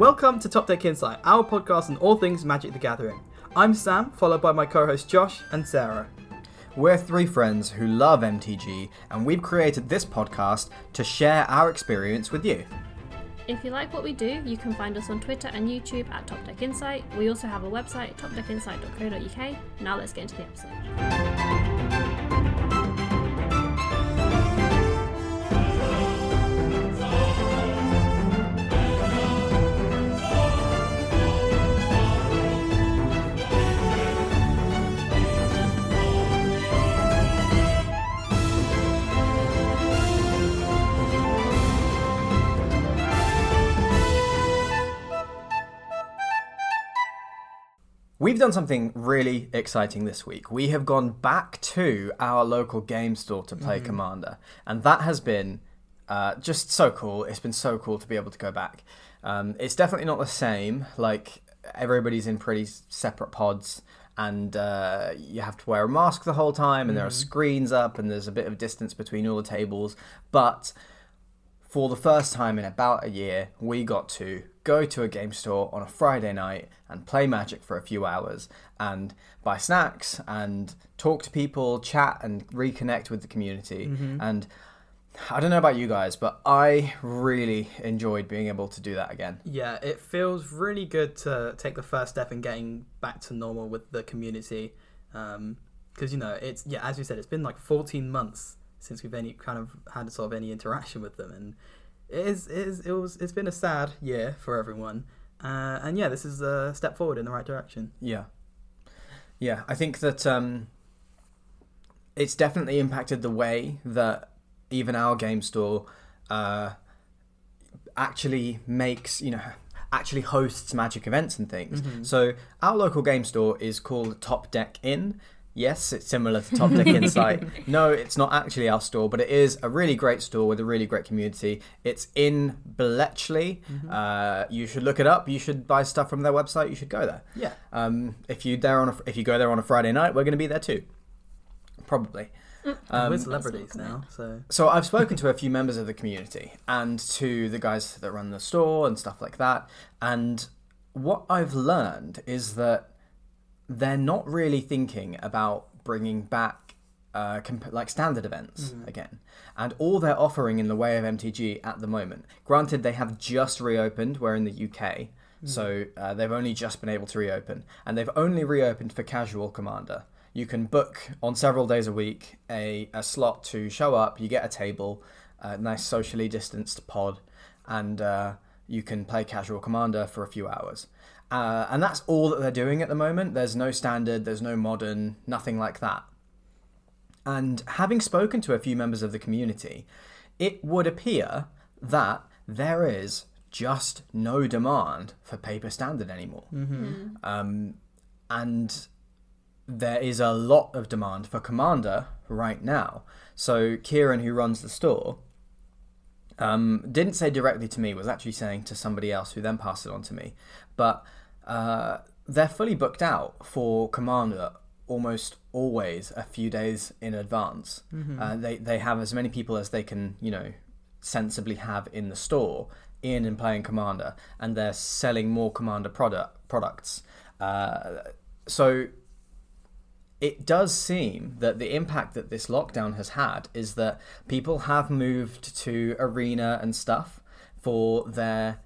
Welcome to Top Deck Insight, our podcast on all things Magic the Gathering. I'm Sam, followed by my co hosts Josh and Sarah. We're three friends who love MTG, and we've created this podcast to share our experience with you. If you like what we do, you can find us on Twitter and YouTube at Top Deck Insight. We also have a website, topdeckinsight.co.uk. Now let's get into the episode. We've done something really exciting this week. We have gone back to our local game store to play Commander, and that has been uh, just so cool. It's been so cool to be able to go back. Um, it's definitely not the same. Like everybody's in pretty separate pods, and uh, you have to wear a mask the whole time, and there are screens up, and there's a bit of distance between all the tables. But for the first time in about a year, we got to go to a game store on a Friday night and play Magic for a few hours and buy snacks and talk to people, chat and reconnect with the community. Mm-hmm. And I don't know about you guys, but I really enjoyed being able to do that again. Yeah, it feels really good to take the first step in getting back to normal with the community. Um, because, you know, it's, yeah, as you said, it's been like 14 months since we've any kind of had sort of any interaction with them. And it is, it is it was, it's been a sad year for everyone. Uh, and yeah, this is a step forward in the right direction. Yeah. Yeah, I think that um, it's definitely impacted the way that even our game store uh, actually makes, you know, actually hosts magic events and things. So our local game store is called Top Deck Inn. Yes, it's similar to Top Deck Insight. no, it's not actually our store, but it is a really great store with a really great community. It's in Bletchley. Uh, you should look it up. You should buy stuff from their website. You should go there. Yeah. Um, if you there on a, if you go there on a Friday night, we're going to be there too. Probably. We're celebrities now, so. So I've spoken to a few members of the community and to the guys that run the store and stuff like that. And what I've learned is that they're not really thinking about bringing back uh, comp- like standard events again. And all they're offering in the way of MTG at the moment, granted, they have just reopened. We're in the UK. So uh, they've only just been able to reopen, and they've only reopened for casual commander. You can book on several days a week a, a slot to show up. You get a table, a nice socially distanced pod, and uh, you can play casual commander for a few hours. Uh, and that's all that they're doing at the moment. There's no standard, there's no modern, nothing like that. And having spoken to a few members of the community, it would appear that there is just no demand for paper standard anymore. Um, and there is a lot of demand for Commander right now. So Kieran, who runs the store, um, didn't say directly to me, was actually saying to somebody else who then passed it on to me. But uh, they're fully booked out for Commander almost always a few days in advance. Uh, they, they have as many people as they can, you know, sensibly have in the store in and playing Commander, and they're selling more Commander product products. Uh, so it does seem that the impact that this lockdown has had is that people have moved to arena and stuff for their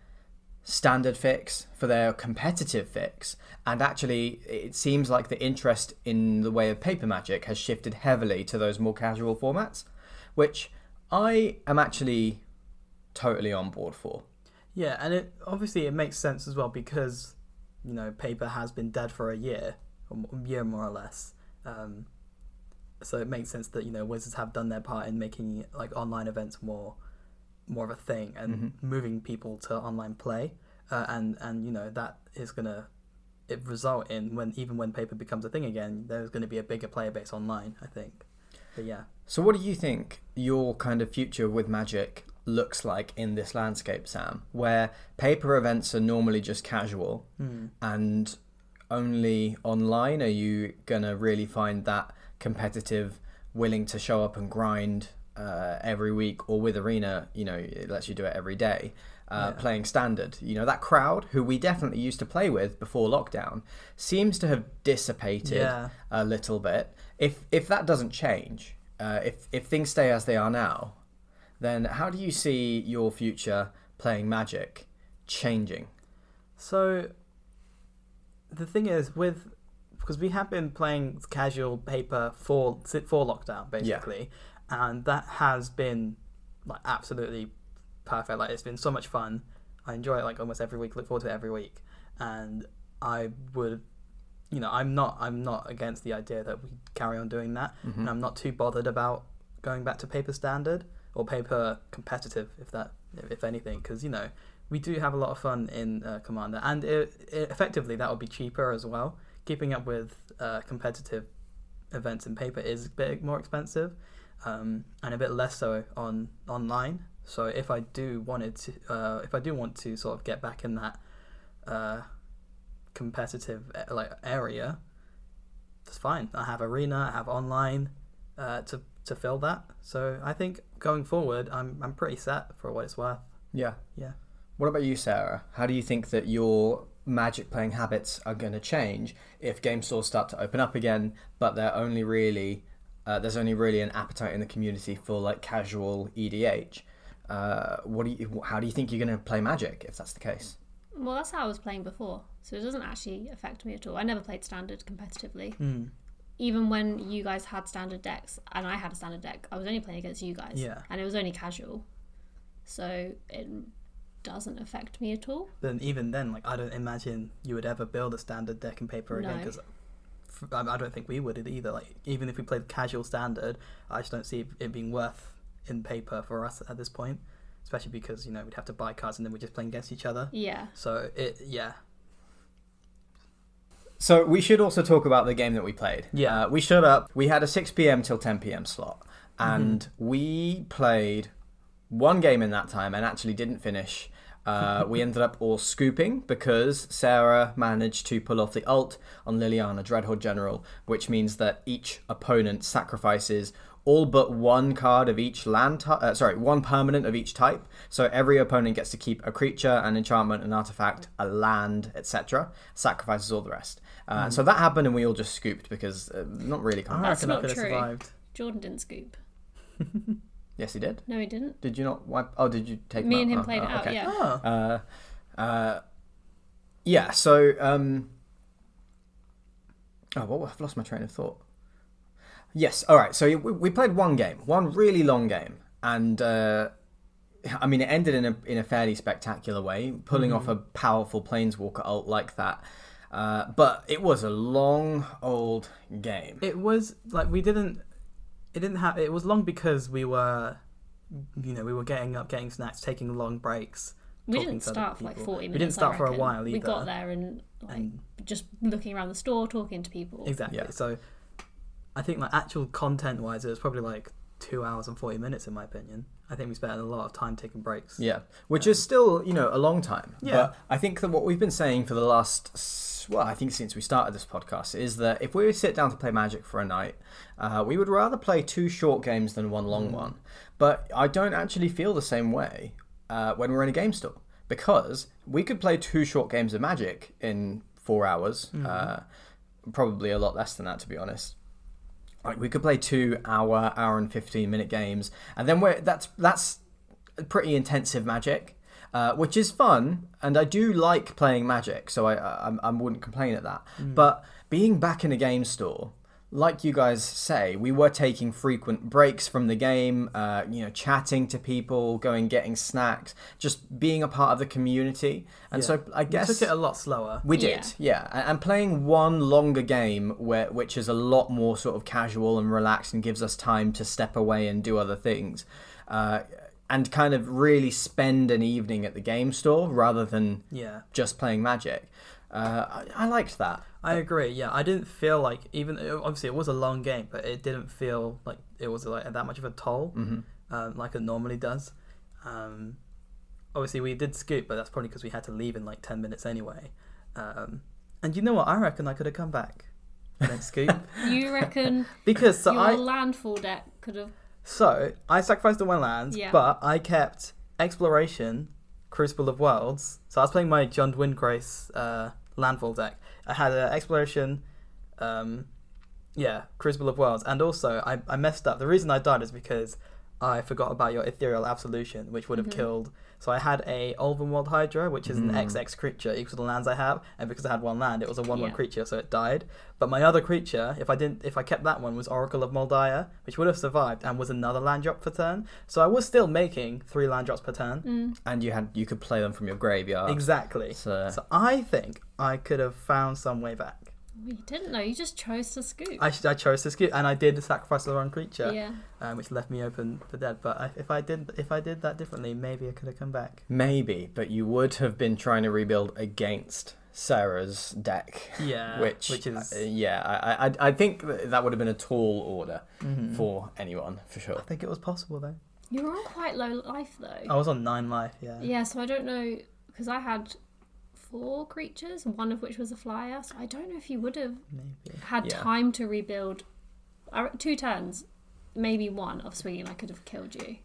standard fix, for their competitive fix, and actually it seems like the interest in the way of paper magic has shifted heavily to those more casual formats, which I am actually totally on board for. Yeah, and it obviously it makes sense as well because you know paper has been dead for a year, a year more or less. Um, so it makes sense that you know Wizards have done their part in making like online events more more of a thing and moving people to online play, uh, and and you know that is gonna it result in when even when paper becomes a thing again, there's going to be a bigger player base online. I think, but yeah. So, what do you think your kind of future with Magic looks like in this landscape, Sam? Where paper events are normally just casual and only online are you gonna really find that competitive, willing to show up and grind uh, every week, or with Arena, you know, it lets you do it every day. Uh, Yeah. playing standard. You know, that crowd who we definitely used to play with before lockdown seems to have dissipated Yeah. a little bit. If if that doesn't change, uh, if if things stay as they are now, then how do you see your future playing Magic changing? So the thing is with because we have been playing casual paper for for lockdown basically, and that has been like absolutely perfect. Like it's been so much fun. I enjoy it like almost every week. Look forward to it every week, and I would, you know, I'm not I'm not against the idea that we carry on doing that, and I'm not too bothered about going back to paper standard or paper competitive, if that if anything, because you know we do have a lot of fun in uh, Commander, and it, it, effectively that would be cheaper as well. Keeping up with uh, competitive events in paper is a bit more expensive, um, and a bit less so on online. So if I do wanted to, uh, if I do want to sort of get back in that uh, competitive uh, like area, that's fine. I have arena, I have online uh, to to fill that. So I think going forward, I'm I'm pretty set for what it's worth. Yeah. Yeah. What about you, Sarah? How do you think that your magic playing habits are going to change if game stores start to open up again, but they're only really uh, there's only really an appetite in the community for like casual EDH? Uh, what do you? How do you think you're going to play Magic if that's the case? Well, that's how I was playing before, so it doesn't actually affect me at all. I never played standard competitively. Mm. Even when you guys had standard decks and I had a standard deck, I was only playing against you guys. Yeah. And it was only casual. So it doesn't affect me at all. Then even then, like I don't imagine you would ever build a standard deck and paper again No. because I don't think we would either. Like even if we played casual standard, I just don't see it being worth in paper for us at this point. Especially because you know we'd have to buy cards and then we're just playing against each other. Yeah. So it yeah So we should also talk about the game that we played. Yeah. uh, we showed up. We had a six p.m. till ten p.m. slot, and we played one game in that time and actually didn't finish. Uh, we ended up all scooping because Sarah managed to pull off the ult on Liliana Dreadhorde General, which means that each opponent sacrifices all but one card of each land type. Uh, sorry, one permanent of each type. So every opponent gets to keep a creature, an enchantment, an artifact, a land, etc. Sacrifices all the rest. Uh, So that happened, and we all just scooped because uh, not really. I Combat. That's I not could have true. survived. Jordan didn't scoop. Yes, he did. No, he didn't. Did you not wipe? Oh, did you take? Me out? and him Oh, played oh, it out, okay. yeah. Oh, Uh, uh, yeah. So, um, oh, well, I've lost my train of thought. Yes. All right. So we, we played one game, one really long game, and uh, I mean, it ended in a in a fairly spectacular way, pulling off a powerful planeswalker ult like that. Uh, but it was a long old game. it was like we didn't. It didn't have. It was long because we were, you know, we were getting up, getting snacks, taking long breaks. We talking didn't start for like people. 40 We didn't start I for a reckon. while We got there and like And- just looking around the store, talking to people. Exactly. Yeah. So, I think like actual content wise, it was probably like two hours and forty minutes in my opinion. I think we spent a lot of time taking breaks. Yeah, which is still, you know, a long time. Yeah. But I think that what we've been saying for the last, well, I think since we started this podcast, is that if we sit down to play Magic for a night, uh, we would rather play two short games than one long one. But I don't actually feel the same way uh, when we're in a game store because we could play two short games of Magic in four hours, uh, probably a lot less than that, to be honest like we could play two hour hour and 15 minute games and then we're that's that's pretty intensive magic uh, which is fun and i do like playing magic so i i, I wouldn't complain at that. But being back in a game store like you guys say, we were taking frequent breaks from the game, uh, you know, chatting to people, going getting snacks, just being a part of the community. And Yeah. so I We guess took it a lot slower. we did, yeah. A- And playing one longer game, where which is a lot more sort of casual and relaxed, and gives us time to step away and do other things, uh, and kind of really spend an evening at the game store rather than Yeah. just playing Magic. Uh, I, I liked that. I agree. Yeah, I didn't feel like even obviously it was a long game, but it didn't feel like it was like that much of a toll, hmm um, like it normally does. Um, obviously, we did scoop, but that's probably because we had to leave in like ten minutes anyway. Um, and you know what? I reckon I could have come back and then scoop You reckon because so your I landfall deck could have. so I sacrificed the one lands, Yeah. but I kept exploration, Crucible of Worlds. So I was playing my John Windgrace uh, landfall deck. I had an exploration, um, yeah, Crucible of Worlds, and also I, I messed up. The reason I died is because I forgot about your Ethereal Absolution, which would have Mhm. killed. So I had a Ulvenwald Hydra, which is an Mm. XX creature equal to the lands I have, and because I had one land, it was a one-one Yeah. creature, so it died. But my other creature, if I didn't, if I kept that one, was Oracle of Mul Daya, which would have survived and was another land drop per turn. So I was still making three land drops per turn. Mm. And you had you could play them from your graveyard. Exactly. So, So I think I could have found some way back. You didn't know. You just chose to scoop. I, I chose to scoop, and I did sacrifice the wrong creature, yeah. um, which left me open for dead. But I, if I did, if I did that differently, maybe I could have come back. maybe, but you would have been trying to rebuild against Sarah's deck. Yeah, which, which is uh, yeah, I, I I think that that would have been a tall order Mhm. for anyone for sure. I think it was possible though. You were on quite low life though. I was on nine life. Yeah. Yeah, so I don't know because I had four creatures, one of which was a flyer. So I don't know if you would have Maybe. had Yeah. time to rebuild. uh, Two turns, maybe one of swinging. I could have killed you.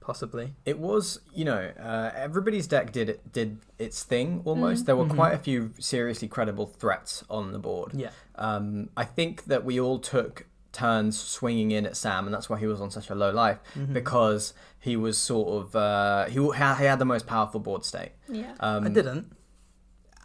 Possibly. It was, you know, uh, everybody's deck did it, did its thing Mm. almost. There were Mhm. quite a few seriously credible threats on the board. Yeah. Um, I think that we all took turns swinging in at Sam, and that's why he was on such a low life Mhm. because he was sort of uh, he he had the most powerful board state. Yeah. Um, I didn't.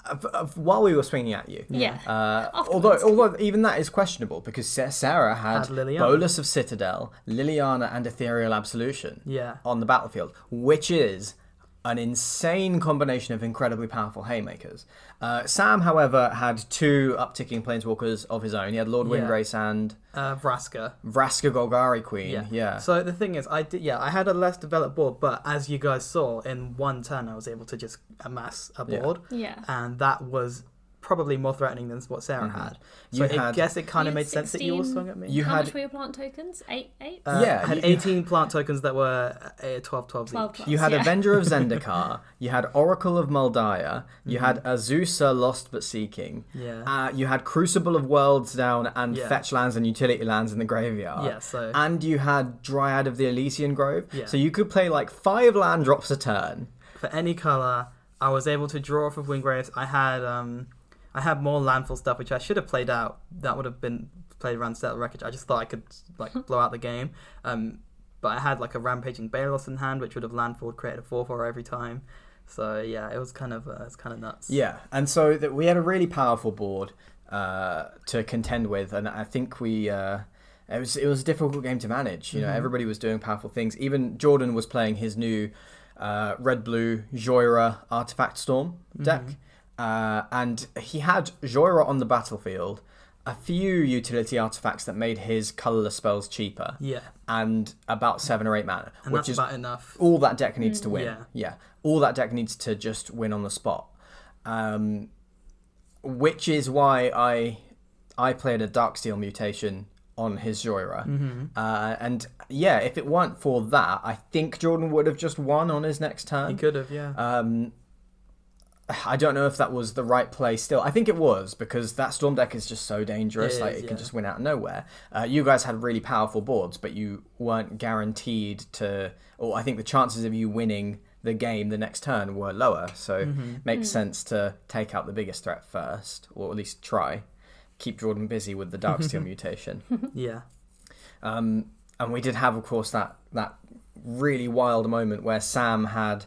Of- of- while we were swinging at you. yeah. Uh, although, although even that is questionable because Sarah had, Had Bolas's Citadel, Liliana, and Ethereal Absolution Yeah. on the battlefield, which is an insane combination of incredibly powerful haymakers. Uh, Sam, however, had two upticking planeswalkers of his own. He had Lord Yeah. Windgrace and Uh, Vraska. Vraska Golgari Queen. Yeah. Yeah. So the thing is, I did. Yeah, I had a less developed board, but as you guys saw, in one turn, I was able to just amass a Yeah. board, Yeah. and that was probably more threatening than what Sarah Mhm. had. You So I had- guess it kind of had made sense that you all swung at me. You How had much were your plant tokens? Eight, eight. Uh, Yeah, I had you- you- 18 plant tokens that were uh, 12 12 12 each. plus, You had yeah. Avenger of Zendikar, you had Oracle of Mul Daya, you Mm-hmm. had Azusa Lost but Seeking, Yeah. uh, you had Crucible of Worlds down and Yeah. fetch lands and utility lands in the graveyard. yeah, so. And you had Dryad of the Elysian Grove. Yeah. So you could play like five land drops a turn. for any color, I was able to draw off of Windgrace's. I had um, I had more landfall stuff which I should have played out. That would have been played around Settle Wreckage. I just thought I could like blow out the game. Um, but I had like a rampaging Baloths in hand, which would have landfall created a four four every time. So yeah, it was kind of uh, it's kind of nuts. Yeah, and so that we had a really powerful board uh, to contend with, and I think we. Uh, it was it was a difficult game to manage. You know, Mhm. everybody was doing powerful things. Even Jordan was playing his new uh, red blue Jhoira Artifact Storm deck, uh, and he had Jhoira on the battlefield, a few utility artifacts that made his colorless spells cheaper, Yeah, and about seven or eight mana, and which that's is about enough. all that deck needs to Mm. win. Yeah. Yeah. all that deck needs to just win on the spot. Um, which is why I I played a Darksteel mutation on his Jhoira. hmm Uh, and yeah, if it weren't for that, I think Jordan would have just won on his next turn. He could have, yeah. Um, I don't know if that was the right play still. I think it was because that storm deck is just so dangerous. It like is, it yeah. can just win out of nowhere. Uh, you guys had really powerful boards, but you weren't guaranteed to. Or I think the chances of you winning the game the next turn were lower. So Mhm. makes sense to take out the biggest threat first, or at least try. Keep Jordan busy with the Darksteel mutation. Yeah. Um, and we did have, of course, that that really wild moment where Sam had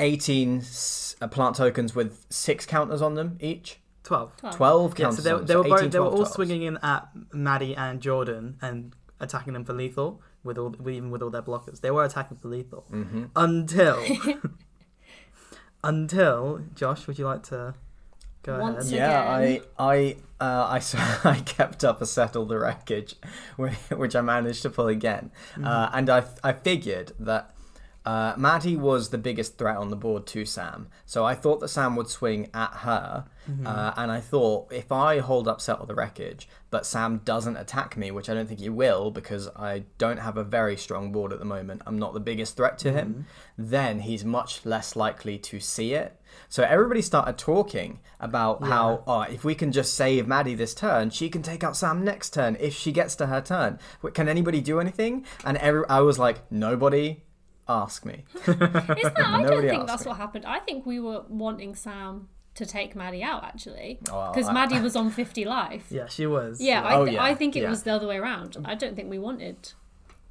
18 s- uh, plant tokens with six counters on them each. 12. 12. 12 Yeah, counters. so they, they were 18, both, they were 12, all 12s. swinging in at Maddie and Jordan and attacking them for lethal with all even with all their blockers. They were attacking for lethal Mhm. until until Josh, would you like to go Once ahead? Yeah, again. I I uh, I s- I kept up a settle the wreckage, which I managed to pull again, Mm-hmm. uh, and I I figured that. Uh, Maddie was the biggest threat on the board to Sam, so I thought that Sam would swing at her, Mm-hmm. uh, and I thought if I hold up Settle the Wreckage, but Sam doesn't attack me, which I don't think he will because I don't have a very strong board at the moment, I'm not the biggest threat to him, then he's much less likely to see it. So everybody started talking about how oh, if we can just save Maddie this turn, she can take out Sam next turn if she gets to her turn. Can anybody do anything? And every, I was like, nobody. Ask me. Is that? I don't think that's me. what happened. I think we were wanting Sam to take Maddie out actually, Oh, because I- Maddie was on 50 life. Yeah, she was. Yeah, I, Oh, yeah, I think it yeah. was the other way around. I don't think we wanted.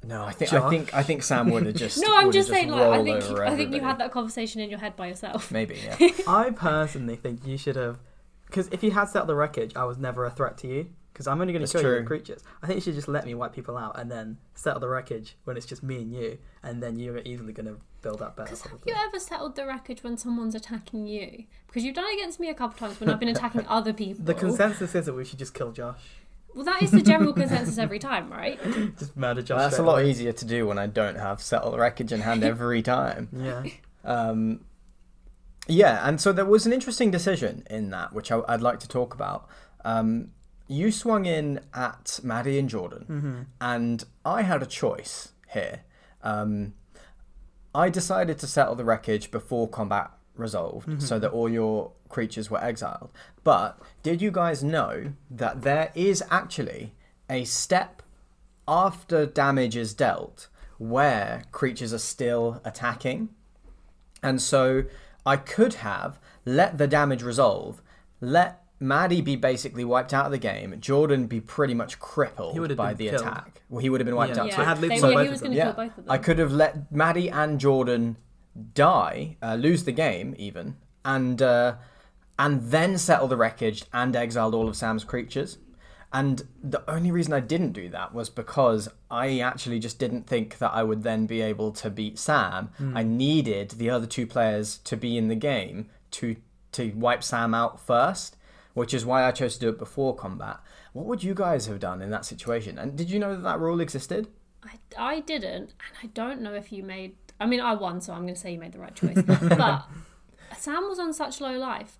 No, I think I think I think Sam would have just. No, I'm would have just saying. Like, I think over I think you everybody. had that conversation in your head by yourself. Maybe, yeah. I personally think you should have, because if you had set up the wreckage, I was never a threat to you. Because I'm only going to kill you true. with creatures. I think you should just let me wipe people out and then settle the wreckage when it's just me and you, and then you're easily going to build up better. Have you ever settled the wreckage when someone's attacking you? Because you've done it against me a couple times when I've been attacking other people. The consensus is that we should just kill Josh. well, that is the general consensus every time, right? Just murder Josh. Well, that's a lot away. easier to do when I don't have settle the wreckage in hand every time. Yeah. Um, yeah, and so there was an interesting decision in that, which I, I'd like to talk about. Um, you swung in at Maddie and Jordan, Mm-hmm. and I had a choice here. Um, I decided to settle the wreckage before combat resolved, so that all your creatures were exiled. But did you guys know that there is actually a step after damage is dealt where creatures are still attacking? And so I could have let the damage resolve, let Maddie be basically wiped out of the game, Jordan be pretty much crippled He by the killed. attack. Well, he would have been wiped Yeah. out Yeah. too. I had they, leaps yeah, both he of was them. going to Yeah, both of them. I could have let Maddie and Jordan die, uh, lose the game even, and uh, and then settle the wreckage and exiled all of Sam's creatures. And the only reason I didn't do that was because I actually just didn't think that I would then be able to beat Sam. I needed the other two players to be in the game to to wipe Sam out first, which is why I chose to do it before combat. What would you guys have done in that situation? And did you know that that rule existed? I, I didn't, and I don't know if you made. I mean, I won, so I'm going to say you made the right choice. but Sam was on such low life.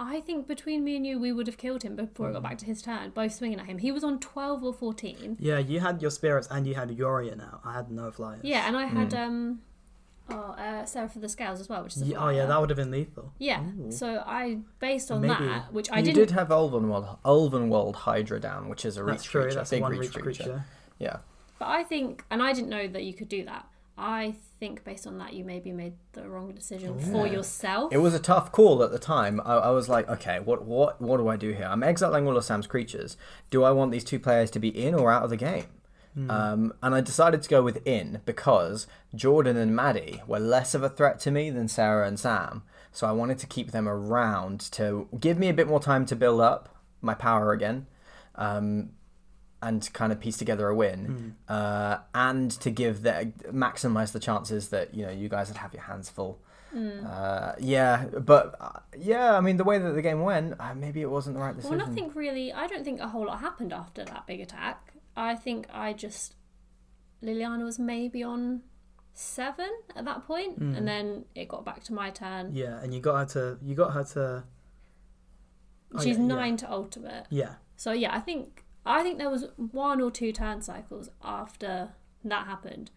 I think between me and you, we would have killed him before it got back to his turn, both swinging at him. He was on 12 or 14. Yeah, you had your spirits and you had Yoria now. I had no flyers. Yeah, and I had um, oh, uh, Sarah for the Scales as well, which is a Ye- oh yeah, that would have been lethal. Yeah, so I based on Maybe. that, which I you didn't. did have Ulvenwald, Ulvenwald Hydra down, which is a reach That's true. creature, That's big one reach, reach creature. creature. Yeah. But I think, and I didn't know that you could do that. I think based on that, you maybe made the wrong decision for yourself. It was a tough call at the time. I, I was like, okay, what, what, what do I do here? I'm exiling all of Sam's creatures. Do I want these two players to be in or out of the game? Um, and I decided to go with in because Jordan and Maddie were less of a threat to me than Sarah and Sam. So I wanted to keep them around to give me a bit more time to build up my power again. Um, and kind of piece together a win, uh, and to give the maximize the chances that you know you guys would have your hands full. Uh, yeah, but uh, yeah, I mean the way that the game went, uh, maybe it wasn't the right decision. Well, nothing really. I don't think a whole lot happened after that big attack. I think I just Liliana was maybe on seven at that point, Hmm. and then it got back to my turn. Yeah, and you got her to. You got her to. Oh, She's yeah, yeah. nine to ultimate. Yeah. So yeah, I think I think there was one or two turn cycles after that happened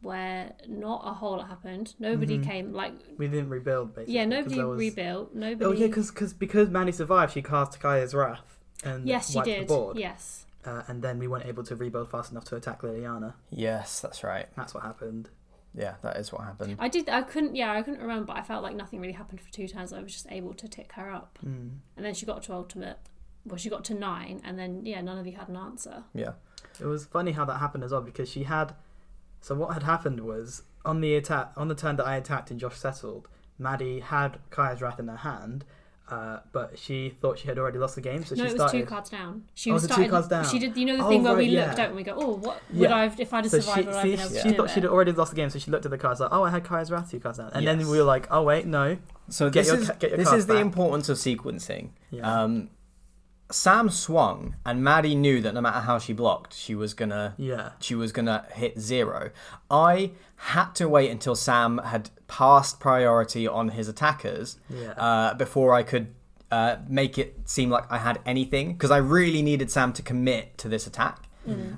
where not a whole lot happened. Nobody came like We didn't rebuild basically. yeah, nobody was- rebuilt. Nobody. Oh yeah, because because Manny survived, she cast Kaya's Wrath and yes, she did. the board. Yes. Uh, and then we weren't able to rebuild fast enough to attack Liliana. yes, that's right. That's what happened. Yeah, that is what happened. I did. I couldn't. Yeah, I couldn't remember. But I felt like nothing really happened for two turns. I was just able to tick her up, Mm. and then she got to ultimate. Well, she got to nine, and then yeah, none of you had an answer. Yeah, It was funny how that happened as well because she had. So what had happened was on the attack on the turn that I attacked and Josh settled, Maddie had Kaya's Wrath in her hand, uh, but she thought she had already lost the game, so no, she it was started. two cards down. She Oh, was was it two cards down? She did. You know the Oh, thing where we right, yeah. looked out and we go, oh, what would Yeah. I have if I'd have So survived? she, would I see, have been able she do thought it? she'd already lost the game, so she looked at the cards like, "Oh, I had Kaya's Wrath two cards down," and then we were like, "Oh wait, no." So Get this your is ca- get your this cards is the back. importance of sequencing. Yeah. Um, Sam swung, and Maddie knew that no matter how she blocked, she was gonna Yeah. she was gonna hit zero. I had to wait until Sam had passed priority on his attackers Yeah. uh, before I could uh, make it seem like I had anything because I really needed Sam to commit to this attack.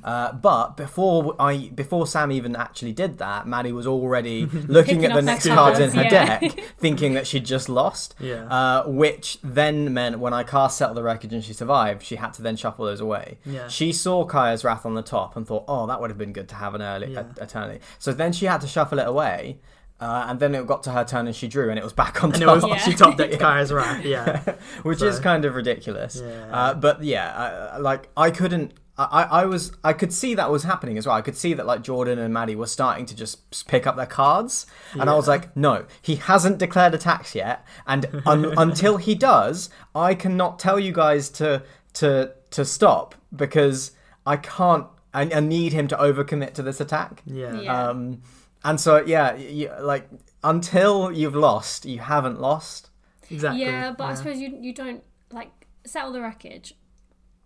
Uh, but before I before Sam even actually did that, Maddie was already looking at the next cards in her yeah. deck, thinking that she'd just lost. Yeah. Uh, which then meant when I cast Settle the Wreckage and she survived, she had to then shuffle those away. Yeah. She saw Kaya's Wrath on the top and thought, oh, that would have been good to have an early Yeah. a, a turn early. So then she had to shuffle it away. Uh, and then it got to her turn and she drew and it was back on and it top. was Yeah. she top decked Kaya's Wrath. Yeah. which So- is kind of ridiculous. Yeah. Uh, but yeah, I, like I couldn't. I, I was I could see that was happening as well. I could see that like Jordan and Maddie were starting to just pick up their cards, and I was like, no, he hasn't declared attacks yet, and un- until he does, I cannot tell you guys to to to stop because I can't. I, I need him to overcommit to this attack. Yeah. Yeah. Um, and so yeah, you, like until you've lost, you haven't lost. Exactly. Yeah, but I suppose you you don't like settle the wreckage.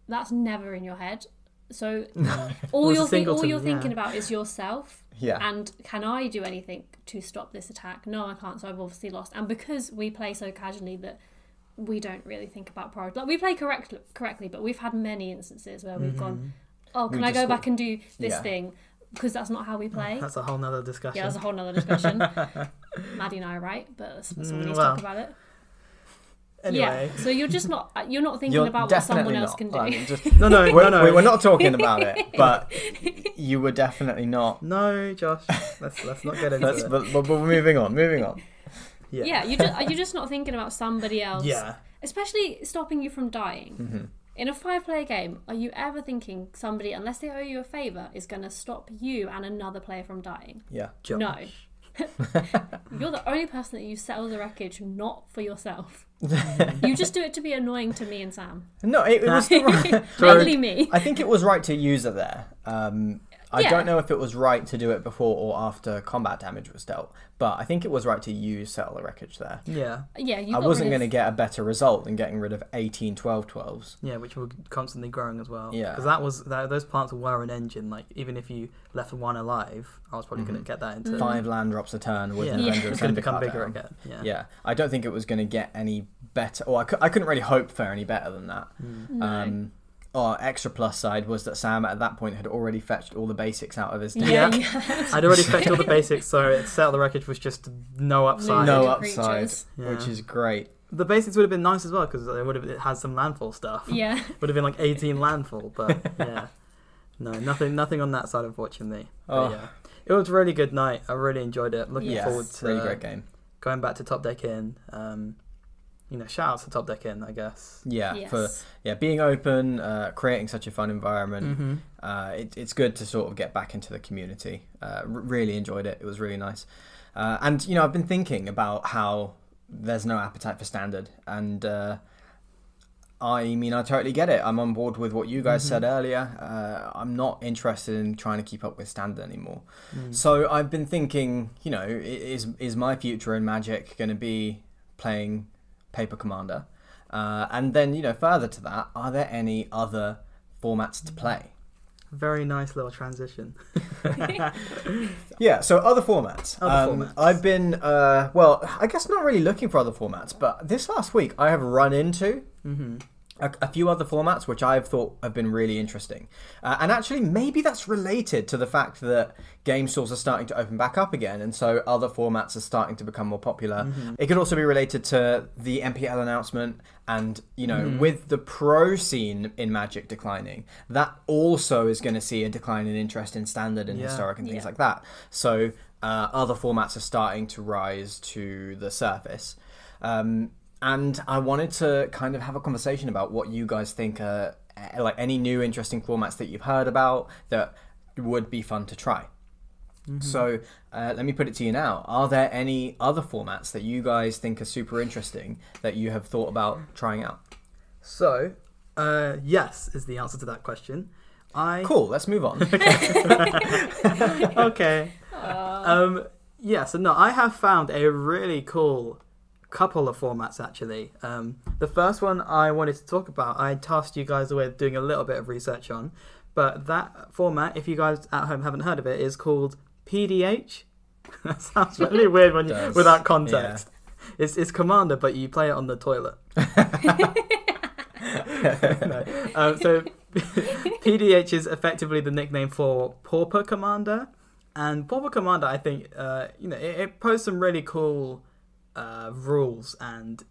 That's never in your head. So all you're a think, all you're thinking yeah. about is yourself. Yeah. And can I do anything to stop this attack? No, I can't. So I've obviously lost. And because we play so casually that we don't really think about priority. Like we play correctly, correctly, but we've had many instances where we've gone, "Oh, can We I go back and do this Yeah. thing?" Because that's not how we play. That's a whole nother discussion. Yeah, that's a whole nother discussion. Maddie and I are right, but someone Mm, needs well, to talk about it. Anyway. Yeah, so you're just not you're not thinking You're about what someone else not. can do. I mean, just- No, no, we're, no, no. we're not talking about it, but you were definitely not. No, Josh. Let's let's not get into Let's, it. but, but, but we're moving on, moving on. Yeah. yeah, you just you're just not thinking about somebody else. Yeah. especially stopping you from dying. Mm-hmm. In a five-player game, are you ever thinking somebody, unless they owe you a favor, is going to stop you and another player from dying? Yeah. Josh. No. You're the only person that you settle the wreckage not for yourself. you just do it to be annoying to me and Sam. No, it, it was the right. Mainly me. I think it was right to use it there. Um, I Yeah. don't know if it was right to do it before or after combat damage was dealt, but I think it was right to use Settle the Wreckage there. Yeah. Yeah, you. I wasn't rid going to get a better result than getting rid of 18 12 12s. Yeah, which were constantly growing as well. Yeah. Because that was that, those plants were an engine. Like even if you left one alive, I was probably Mm-hmm. going to get that into. Five land drops a turn with Yeah. an Yeah. Avenger It's going to become bigger down. again. Yeah. Yeah, I don't think it was going to get any better. Or I, cou- I couldn't really hope for any better than that. No. Um, our extra plus side was that Sam at that point had already fetched all the basics out of his deck. yeah, Yeah. yeah. I'd already fetched all the basics, so it settle the wreckage was just no upside. No upside, creatures. which is great. The basics would have been nice as well because it would have it has some landfall stuff. yeah. Would have been like 18 landfall, but yeah, no, nothing, nothing on that side, unfortunately. But Oh. yeah, it was a really good night. I really enjoyed it. Looking Yes. forward to really great game. going back to Top Deck Inn. Um, you know, shout out to Top Deck Inn, I guess. Yeah, Yes. for yeah being open, uh, creating such a fun environment. Mm-hmm. Uh, it, it's good to sort of get back into the community. Uh, r- really enjoyed it. It was really nice. Uh, and you know, I've been thinking about how there's no appetite for standard, and uh, I mean, I totally get it. I'm on board with what you guys said earlier. Uh, I'm not interested in trying to keep up with standard anymore. So I've been thinking, you know, is is my future in Magic going to be playing Paper Commander? Uh, and then, you know, further to that, are there any other formats to play? Very nice little transition. Yeah, so other formats. Other Um, formats. I've been, uh, well, I guess not really looking for other formats, but this last week I have run into Mm-hmm. A, a few other formats which I've thought have been really interesting. Uh, and actually, maybe that's related to the fact that game stores are starting to open back up again, and so other formats are starting to become more popular. It could also be related to the MPL announcement, and you know, with the pro scene in Magic declining, that also is going to see a decline in interest in standard and Yeah. historic and things Yeah. like that. So uh, other formats are starting to rise to the surface. Um, and I wanted to kind of have a conversation about what you guys think are eh, like any new interesting formats that you've heard about that would be fun to try. So uh, let me put it to you now: Are there any other formats that you guys think are super interesting that you have thought about trying out? So, uh, yes is the answer to that question. I Cool. Let's move on. okay. Um, yeah, so no, I have found a really cool couple of formats actually. Um, the first one I wanted to talk about, I tasked you guys with doing a little bit of research on, but that format, if you guys at home haven't heard of it, is called PDH. that sounds really weird when you, without context. It's, it's Commander, but you play it on the toilet. No. Um, so PDH is effectively the nickname for Pauper Commander, and Pauper Commander, I think, uh, you know, it, it posed some really cool uh, rules, and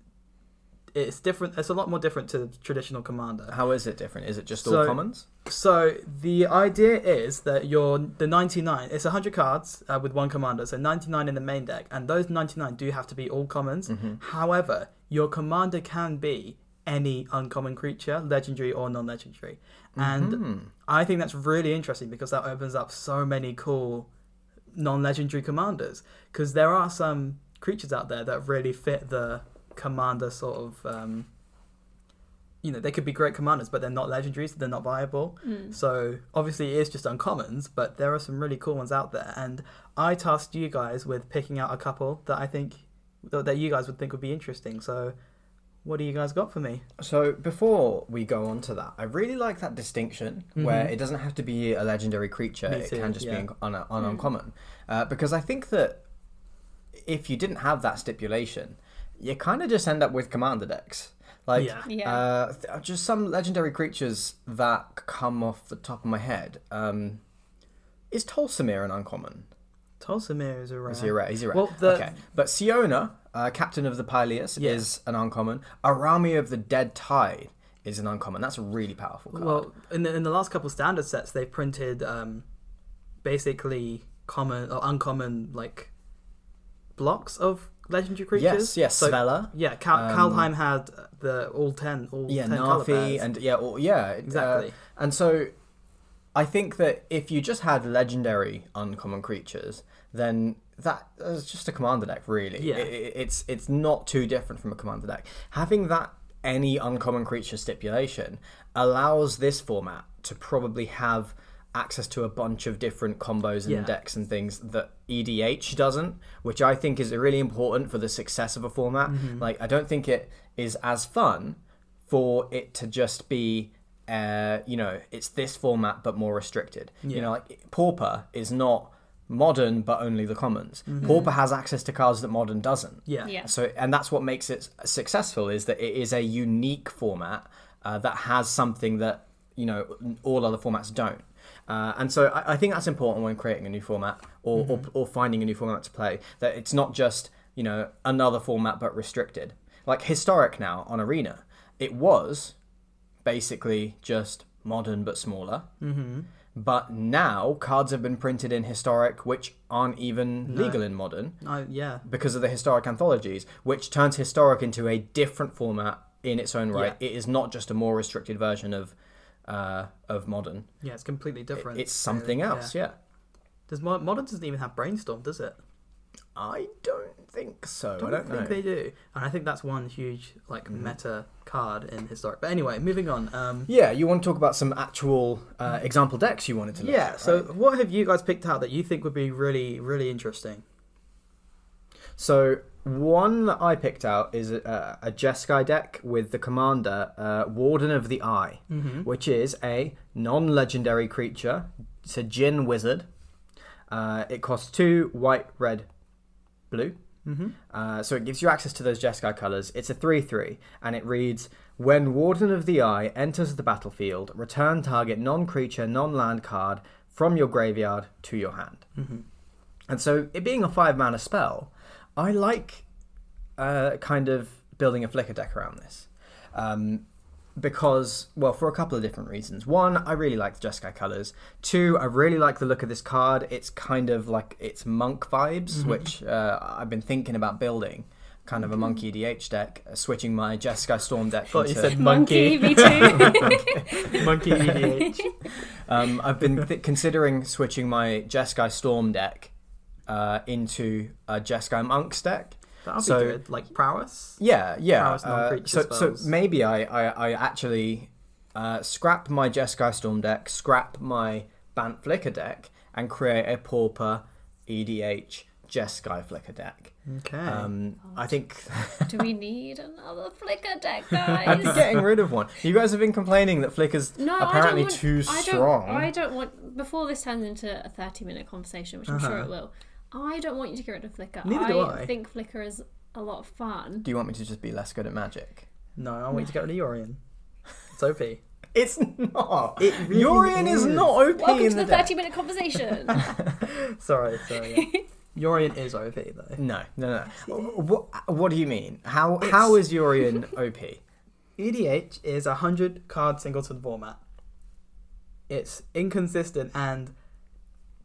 it's different. It's a lot more different to traditional Commander. How is it different? Is it just all So- commons? So the idea is that you're the 99. It's 100 cards uh, with one commander, so 99 in the main deck, and those 99 do have to be all commons. Mm-hmm. However, your commander can be any uncommon creature, legendary or non-legendary, and Mhm. I think that's really interesting because that opens up so many cool non-legendary commanders. Because there are some creatures out there that really fit the commander sort of. Um, you know, they could be great commanders, but they're not legendaries, so they're not viable. Mm. So obviously it is just uncommons, but there are some really cool ones out there. And I tasked you guys with picking out a couple that I think that that you guys would think would be interesting. So what do you guys got for me? So before we go on to that, I really like that distinction where Mhm. it doesn't have to be a legendary creature; Me it can just yeah. be un- un- un- Mm. uncommon. Uh, because I think that if you didn't have that stipulation, you kind of just end up with commander decks. Like, Yeah. Yeah. uh, th- just some legendary creatures that come off the top of my head. Um, is Tolsimir an uncommon? Tolsimir is a rare. Is he a rare? He's a rare. Well, the- okay, but Siona, uh, captain of the Pyleas, Yeah. is an uncommon. Araumi of the Dead Tide is an uncommon. That's a really powerful card. Well, in the, in the last couple standard sets, they printed um, basically common or uncommon like blocks of legendary creatures. yes, yes, So, Svella. yeah, Cal- Um, Kaldheim had the all ten, all Yeah, ten color Nafi, and yeah, or, yeah, uh, exactly. and so, I think that if you just had legendary uncommon creatures, then that is just a commander deck, really. Yeah. It- it's it's not too different from a commander deck. Having that any uncommon creature stipulation allows this format to probably have access to a bunch of different combos and Yeah. decks and things that EDH doesn't, which I think is really important for the success of a format. Mm-hmm. Like, I don't think it is as fun for it to just be, uh, you know, it's this format but more restricted. You know, like Pauper is not modern but only the commons. Pauper has access to cards that modern doesn't. Mm-hmm. Yeah. Yeah. So, and that's what makes it successful is that it is a unique format uh, that has something that you know all other formats don't. Uh, and so, I, I think that's important when creating a new format or, or or finding a new format to play. That it's not just you know another format but restricted. Like historic now on Arena, it was basically just modern but smaller. Mm-hmm. But now cards have been printed in historic, which aren't even No. legal in modern I, yeah. because of the historic anthologies, which turns historic into a different format in its own right. It is not just a more restricted version of uh, of modern. Yeah, it's completely It- different. it's something yeah. else. Yeah. Does modern doesn't even have brainstorm, does it? I don't think so. Don't I don't think know. they do, and I think that's one huge like Mhm. meta card in historic. But anyway, moving on. Um, Yeah, you want to talk about some actual uh, example decks you wanted to yeah. at, So, right? what have you guys picked out that you think would be really, really interesting? So one that I picked out is a, a Jeskai deck with the commander uh, Warden of the Eye, Mm-hmm. which is a non-legendary creature. It's a Djinn wizard. Uh, it costs two white, red, blue. Mm-hmm. Uh, so it gives you access to those Jeskai colors. It's a 3 3, and it reads When Warden of the Eye enters the battlefield, return target non creature, non land card from your graveyard to your hand. Mm-hmm. And so, it being a five mana spell, I like uh, kind of building a flicker deck around this. Um, because, well, for a couple of different reasons. One, I really like the Jeskai colors. Two, I really like the look of this card. It's kind of like it's monk vibes, Mhm. which uh, I've been thinking about building. Kind of a monkey DH deck, uh, switching my Jeskai Storm deck Thought you said Monkey, monkey. me too. Monkey E EDH. Um, I've been th- considering switching my Jeskai Storm deck uh, into a Jeskai Monks deck. That'll be So- good. Like prowess. Yeah, yeah. Prowess Uh, non-creature so, so maybe I, I, I actually uh, scrap my Jeskai Storm deck, scrap my Bant Flicker deck, and create a Pauper EDH Jeskai Flicker deck. Okay. Um, I think Do we need another flicker deck, guys? I'd be getting rid of one. You guys have been complaining that Flicker's No, apparently I don't want, too I don't, strong. I don't want. Before this turns into a thirty-minute conversation, which I'm sure Uh-huh. it will. I don't want you to get rid of Flicker. Neither do I. think Flicker is a lot of fun. Do you want me to just be less good at magic? no, I want you to get rid of Yorion. It's OP. It's not. It really Yorion is. is. not OP Welcome in to the the 30 minute conversation. Sorry, sorry. Yeah. Yorion is OP though. No, no, no. What, what do you mean? How It's- how is Yorion OP? EDH is a hundred card singleton format. It's inconsistent and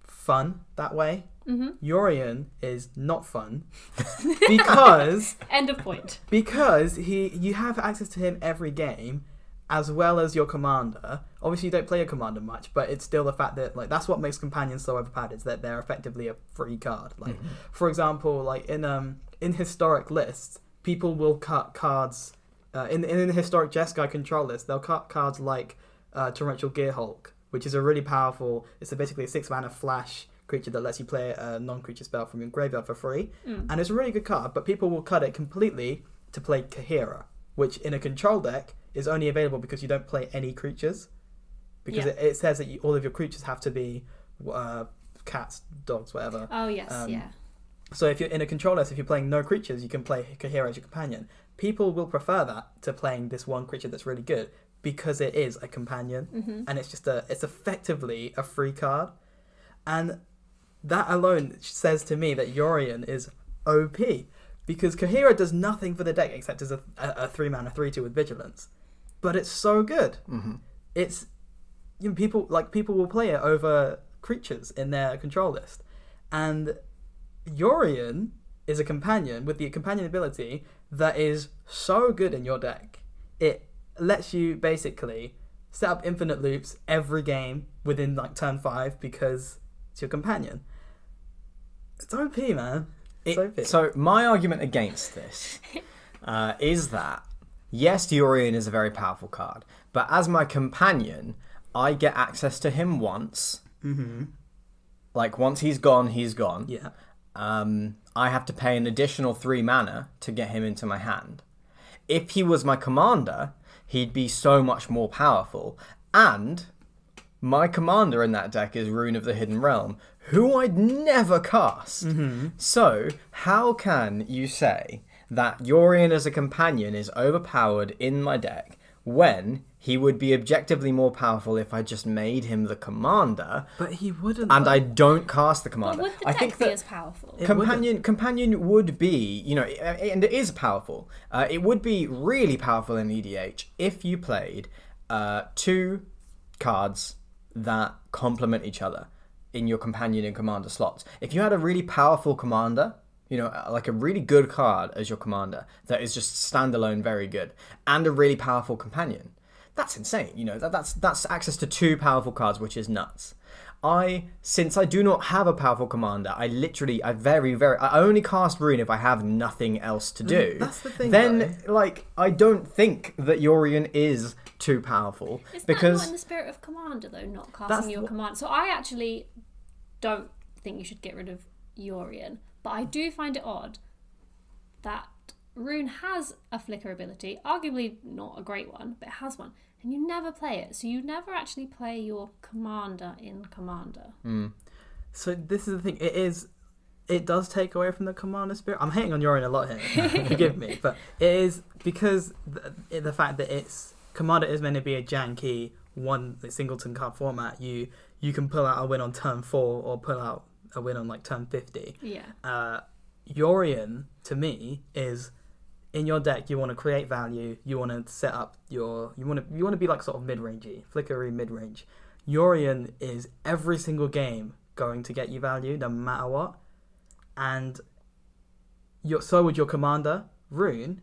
fun that way. Hmm Yorion is not fun because End of point. because he you have access to him every game as well as your commander. Obviously, you don't play a commander much, but it's still the fact that like that's what makes companions so overpowered is that they're effectively a free card. Like for example, like in um in historic lists, people will cut cards uh, in in the historic Jeskai control list. They'll cut cards like uh, Torrential Gearhulk, which is a really powerful. It's a basically a six mana flash creature that lets you play a non-creature spell from your graveyard for free, and it's a really good card. But people will cut it completely to play Kaheera, which in a control deck is only available because you don't play any creatures. Because Yeah. it, it says that you, all of your creatures have to be uh, cats, dogs, whatever. Oh, yes, Um, yeah. So if you're in a control list, if you're playing no creatures, you can play Kaheera as your companion. People will prefer that to playing this one creature that's really good because it is a companion Mm-hmm. and it's just a it's effectively a free card. And that alone says to me that Yorion is OP because Kaheera does nothing for the deck except as a, a, a three mana three two with vigilance, but it's so good. Mm-hmm. It's you know, people like people will play it over creatures in their control list, and Yorion is a companion with the companion ability that is so good in your deck. It lets you basically set up infinite loops every game within like turn five because your companion. It's OP, man. It's It- OP. so my argument against this uh, is that yes, Yorion is a very powerful card, but as my companion, I get access to him once. mm-hmm. Like once he's gone, he's gone. Yeah. Um, I have to pay an additional three mana to get him into my hand. If he was my commander, he'd be so much more powerful. And my commander in that deck is Roon of the Hidden Realm, who I'd never cast. So, how can you say that Yorion as a companion is overpowered in my deck when he would be objectively more powerful if I just made him the commander But he wouldn't. and though. I don't cast the But commander? would the I deck think be that as powerful? It companion companion would be you know and it is powerful uh, it would be really powerful in edh if you played uh, two cards that complement each other in your companion and commander slots. If you had a really powerful commander you know uh, like a really good card as your commander that is just standalone very good and a really powerful companion that's insane you know that, that's that's access to two powerful cards which is nuts. I, since I do not have a powerful commander, I literally, I very, very, I only cast Roon if I have nothing else to do. Mm, that's the thing, Then, like, I don't think that Yorion is too powerful Is that not in the spirit of Commander, though, not casting your what- command? So I actually don't think you should get rid of Yorion, but I do find it odd that Roon has a flicker ability, arguably not a great one, but it has one, and you never play it. So you never actually play your commander in Commander. Hmm. So this is the thing. It is. It does take away from the commander spirit. I'm hating on Yorion a lot here. Forgive me, but it is because the, the fact that it's commander is meant to be a janky one singleton card format. You you can pull out a win on turn four or pull out a win on like turn fifty. Yeah. Uh, Yorion to me is in your deck. You want to create value. You want to set up your. You want to you want to be like sort of mid rangey, flickery mid range. Yorion is every single game going to get you value no matter what, and your so would your commander Roon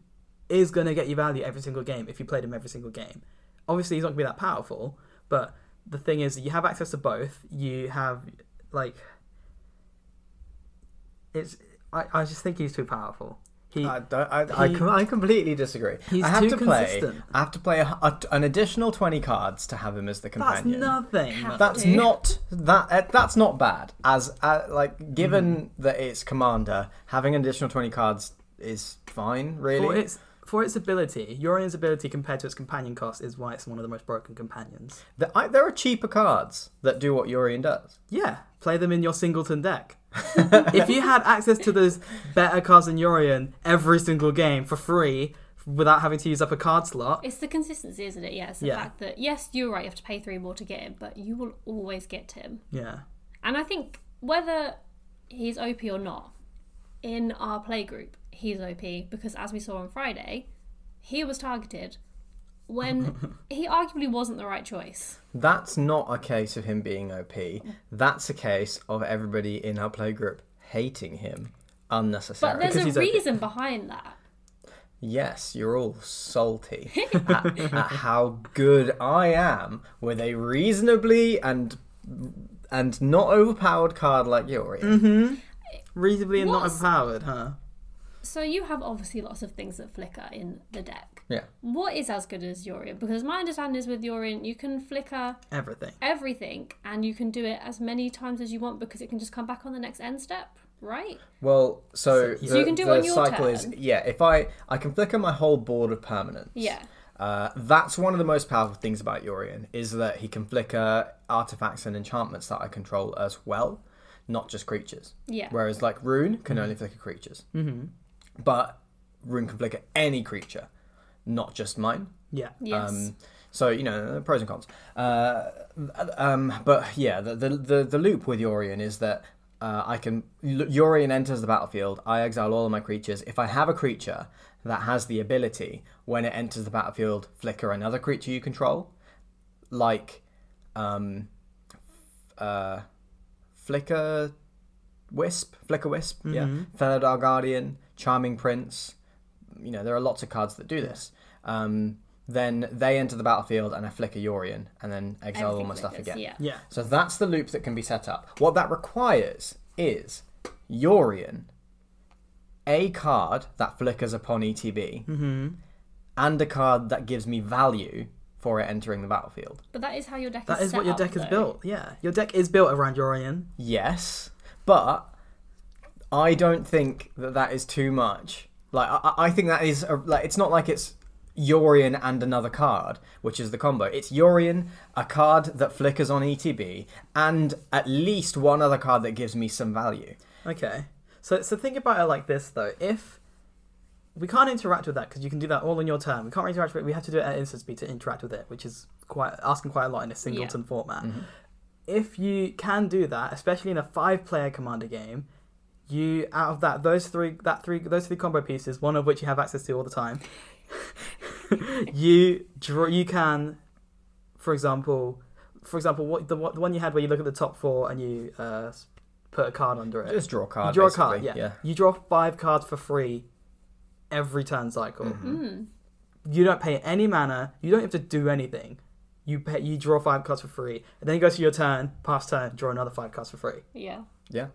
is going to get you value every single game if you played him every single game. Obviously, he's not going to be that powerful, but the thing is, you have access to both. You have like it's. I, I just think he's too powerful. He I, don't, I, I, He- com- I completely disagree. He's I have too to play. consistent. I have to play a, a- an additional twenty cards to have him as the companion. that's nothing. That's to. not that. Uh, that's not bad. As uh, like, given that it's commander, having an additional twenty cards is fine. Really, For its for its ability, Yorion's ability compared to its companion cost is why it's one of the most broken companions. There, I, there are cheaper cards that do what Yorion does. Yeah, play them in your singleton deck. if you had access to those better cards than Yorion every single game for free without having to use up a card slot. It's the consistency, isn't it? Yeah, it's the Yeah. fact that yes, you're right. You have to pay three more to get him, but you will always get him. Yeah. And I think whether he's OP or not, in our play group, he's OP because as we saw on Friday, he was targeted when he arguably wasn't the right choice. That's not a case of him being OP. That's a case of everybody in our playgroup hating him unnecessarily. But there's Because a he's OP. reason behind that. Yes, you're all salty at, at how good I am with a reasonably and and not overpowered card like Yuri. Mm-hmm. Reasonably and not What's- overpowered, huh? So you have obviously lots of things that flicker in the deck. Yeah. What is as good as Yorion? Because my understanding is with Yorion, you can flicker Everything. everything and you can do it as many times as you want because it can just come back on the next end step, right? Well, so, So the, you can do it the on your cycle is turn. yeah. If I I can flicker my whole board of permanents. Yeah. Uh, that's one of the most powerful things about Yorion is that he can flicker artifacts and enchantments that I control as well, not just creatures. Yeah. Whereas like Roon can only flicker creatures, Mm-hmm. But Roon can flicker any creature, not just mine. Yeah. Yes. Um, so you know pros and cons. Uh, um, but yeah, the, the the the loop with Yorion is that uh, I can Yorion enters the battlefield. I exile all of my creatures. If I have a creature that has the ability when it enters the battlefield, flicker another creature you control, like um, uh, flicker wisp, flicker wisp, yeah, Felidar Guardian, Charming Prince. You know there are lots of cards that do this. Um, then they enter the battlefield and I flicker Yorion and then exile all Everything my stuff flickers, again. Yeah. Yeah. So that's the loop that can be set up. What that requires is Yorion, a card that flickers upon ETB, Mm-hmm. and a card that gives me value for it entering the battlefield. But that is how your deck That is is set what your up, deck is though. built. Yeah. Your deck is built around Yorion. Yes, but I don't think that that is too much. Like I, I think that is a, like it's not like it's Yorion and another card, which is the combo. It's Yorion, a card that flickers on ETB, and at least one other card that gives me some value. Okay. So so think about it like this though. If we can't interact with that because you can do that all in your turn. We can't interact with it. We have to do it at instant speed to interact with it, which is quite asking quite a lot in a singleton format. Mm-hmm. If you can do that, especially in a five-player commander game, you out of that those three that three those three combo pieces, one of which you have access to all the time, you draw. You can, for example, for example, what the, what the one you had where you look at the top four and you uh, put a card under it. Just draw a card. You draw a card, yeah. yeah. You draw five cards for free every turn cycle. Mm. You don't pay any mana. You don't have to do anything. You pay, you draw five cards for free, and then you go to your turn, pass turn, draw another five cards for free. Yeah. Yeah.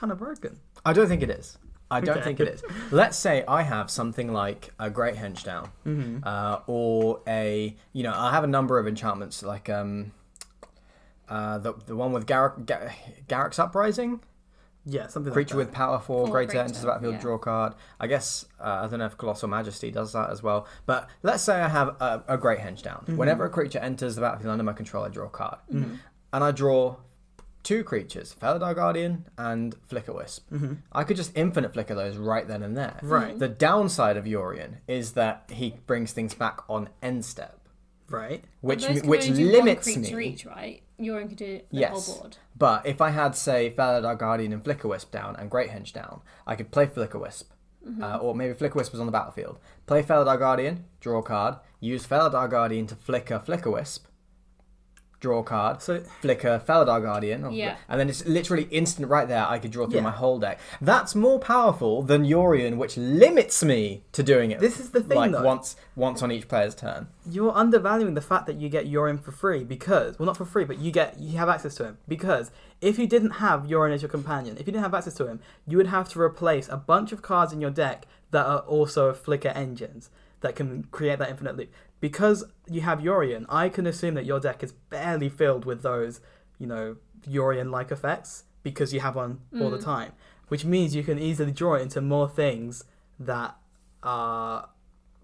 It's kind of broken. I don't think it is. I don't Okay. think it is. Let's say I have something like a Great Henge down, Mm-hmm. uh, or a you know I have a number of enchantments like um, uh, the the one with Garruk, Gar- Garruk's Uprising, Yeah, something creature like with power four, Four greater greater, enters the battlefield, yeah. draw card. I guess uh, I don't know if Colossal Majesty does that as well. But let's say I have a, a Great Henge down. Mm-hmm. Whenever a creature enters the battlefield under my control, I draw a card, and I draw two creatures, Felidar Guardian and Flicker Wisp. I could just infinite flicker those right then and there. Mm-hmm. Right. The downside of Yorion is that he brings things back on end step, right? which those can which only do one limits creature me. Each, right? Yorion could do the Yes. whole board. But if I had, say, Felidar Guardian and Flicker Wisp down and Great Henge down, I could play Flicker Wisp. Mm-hmm. Uh, or maybe Flicker Wisp was on the battlefield. Play Felidar Guardian, draw a card, use Felidar Guardian to flicker Flicker Wisp, draw a card, So flicker Felidar Guardian, or- Yeah. and then it's literally instant right there. I could draw through Yeah. my whole deck. That's more powerful than Yorion, which limits me to doing it. This is the thing, like though. once once on each player's turn. you're undervaluing the fact that you get Yorion for free because, well, not for free, but you get you have access to him because if you didn't have Yorion as your companion, if you didn't have access to him, you would have to replace a bunch of cards in your deck that are also flicker engines that can create that infinite loop. Because you have Yorion, I can assume that your deck is barely filled with those, you know, Yorion-like effects because you have one all the time, which means you can easily draw it into more things that are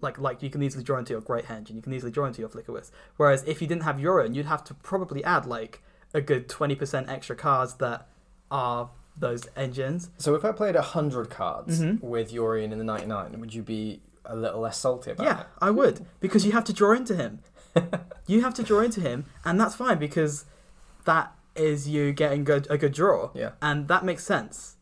like like you can easily draw into your Great Henge and you can easily draw into your Flicker Wisp. Whereas if you didn't have Yorion, you'd have to probably add like a good twenty percent extra cards that are those engines. So if I played hundred cards Mhm. with Yorion in the ninety nine, would you be a little less salty about it. Yeah, I would hmm. because you have to draw into him. you have to draw into him, and that's fine because that is you getting good a good draw. Yeah. and that makes sense.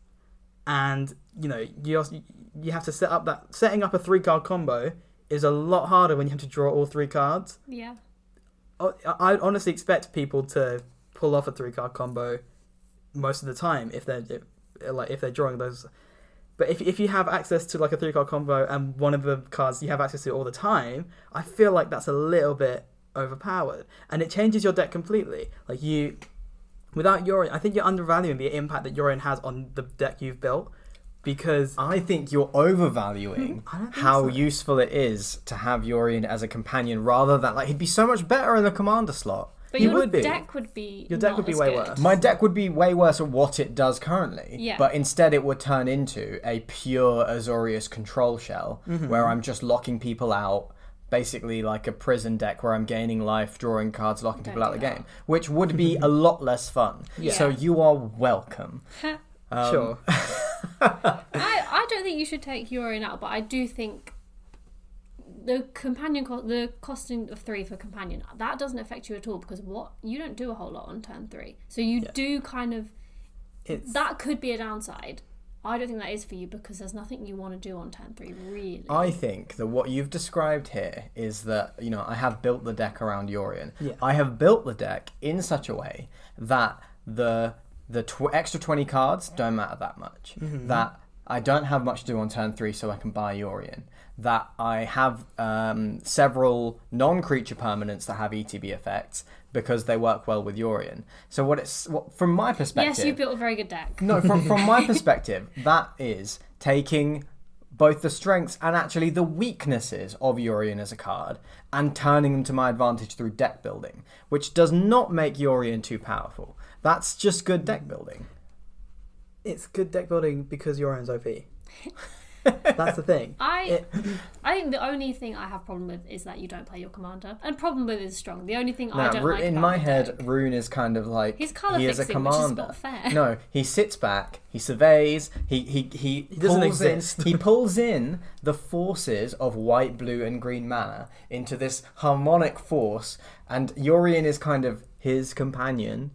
And you know you also, you have to set up that setting up a three card combo is a lot harder when you have to draw all three cards. Yeah. I I honestly expect people to pull off a three card combo most of the time if they're if, like if they're drawing those. But if if you have access to like a three card combo and one of the cards you have access to all the time, I feel like that's a little bit overpowered and it changes your deck completely. Like you, without Yorion, I think you're undervaluing the impact that Yorion has on the deck you've built because I think you're overvaluing mm-hmm. think how so. useful it is to have Yorion as a companion rather than like he'd be so much better in the commander slot. But he your would be. deck would be Your deck not would be way good. worse. My deck would be way worse at what it does currently. Yeah. But instead, it would turn into a pure Azorius control shell Mm-hmm. where I'm just locking people out. Basically, like a prison deck where I'm gaining life, drawing cards, locking Don't people out of the game, which would be a lot less fun. Yeah. So you are welcome. Um, sure. I, I don't think you should take Yorion out, but I do think the companion co- the costing of three for companion that doesn't affect you at all because what you don't do a whole lot on turn three, so you Yeah. do kind of It's that could be a downside. I don't think that is for you because there's nothing you want to do on turn three, really. I think that what you've described here is that, you know, I have built the deck around Yorion. Yeah. I have built the deck in such a way that the the tw- extra 20 cards don't matter that much. Mm-hmm. That I don't have much to do on turn three, so I can buy Yorion. That I have um, several non creature permanents that have ETB effects because they work well with Yorion. So, what it's what, from my perspective. yes, you built a very good deck. No, from, from my perspective, that is taking both the strengths and actually the weaknesses of Yorion as a card and turning them to my advantage through deck building, which does not make Yorion too powerful. That's just good deck building. it's good deck building because Yorion's OP. That's the thing. I It- I think the only thing I have problem with is that you don't play your commander, and problem with is strong. The only thing I don't Ru- like in about my head, deck- Roon is kind of like He's colour he is a fixing, which is commander. not fair. No, he sits back, he surveys, he he he, He doesn't pulls in, exist. he pulls in the forces of white, blue, and green mana into this harmonic force, and Yorion is kind of his companion.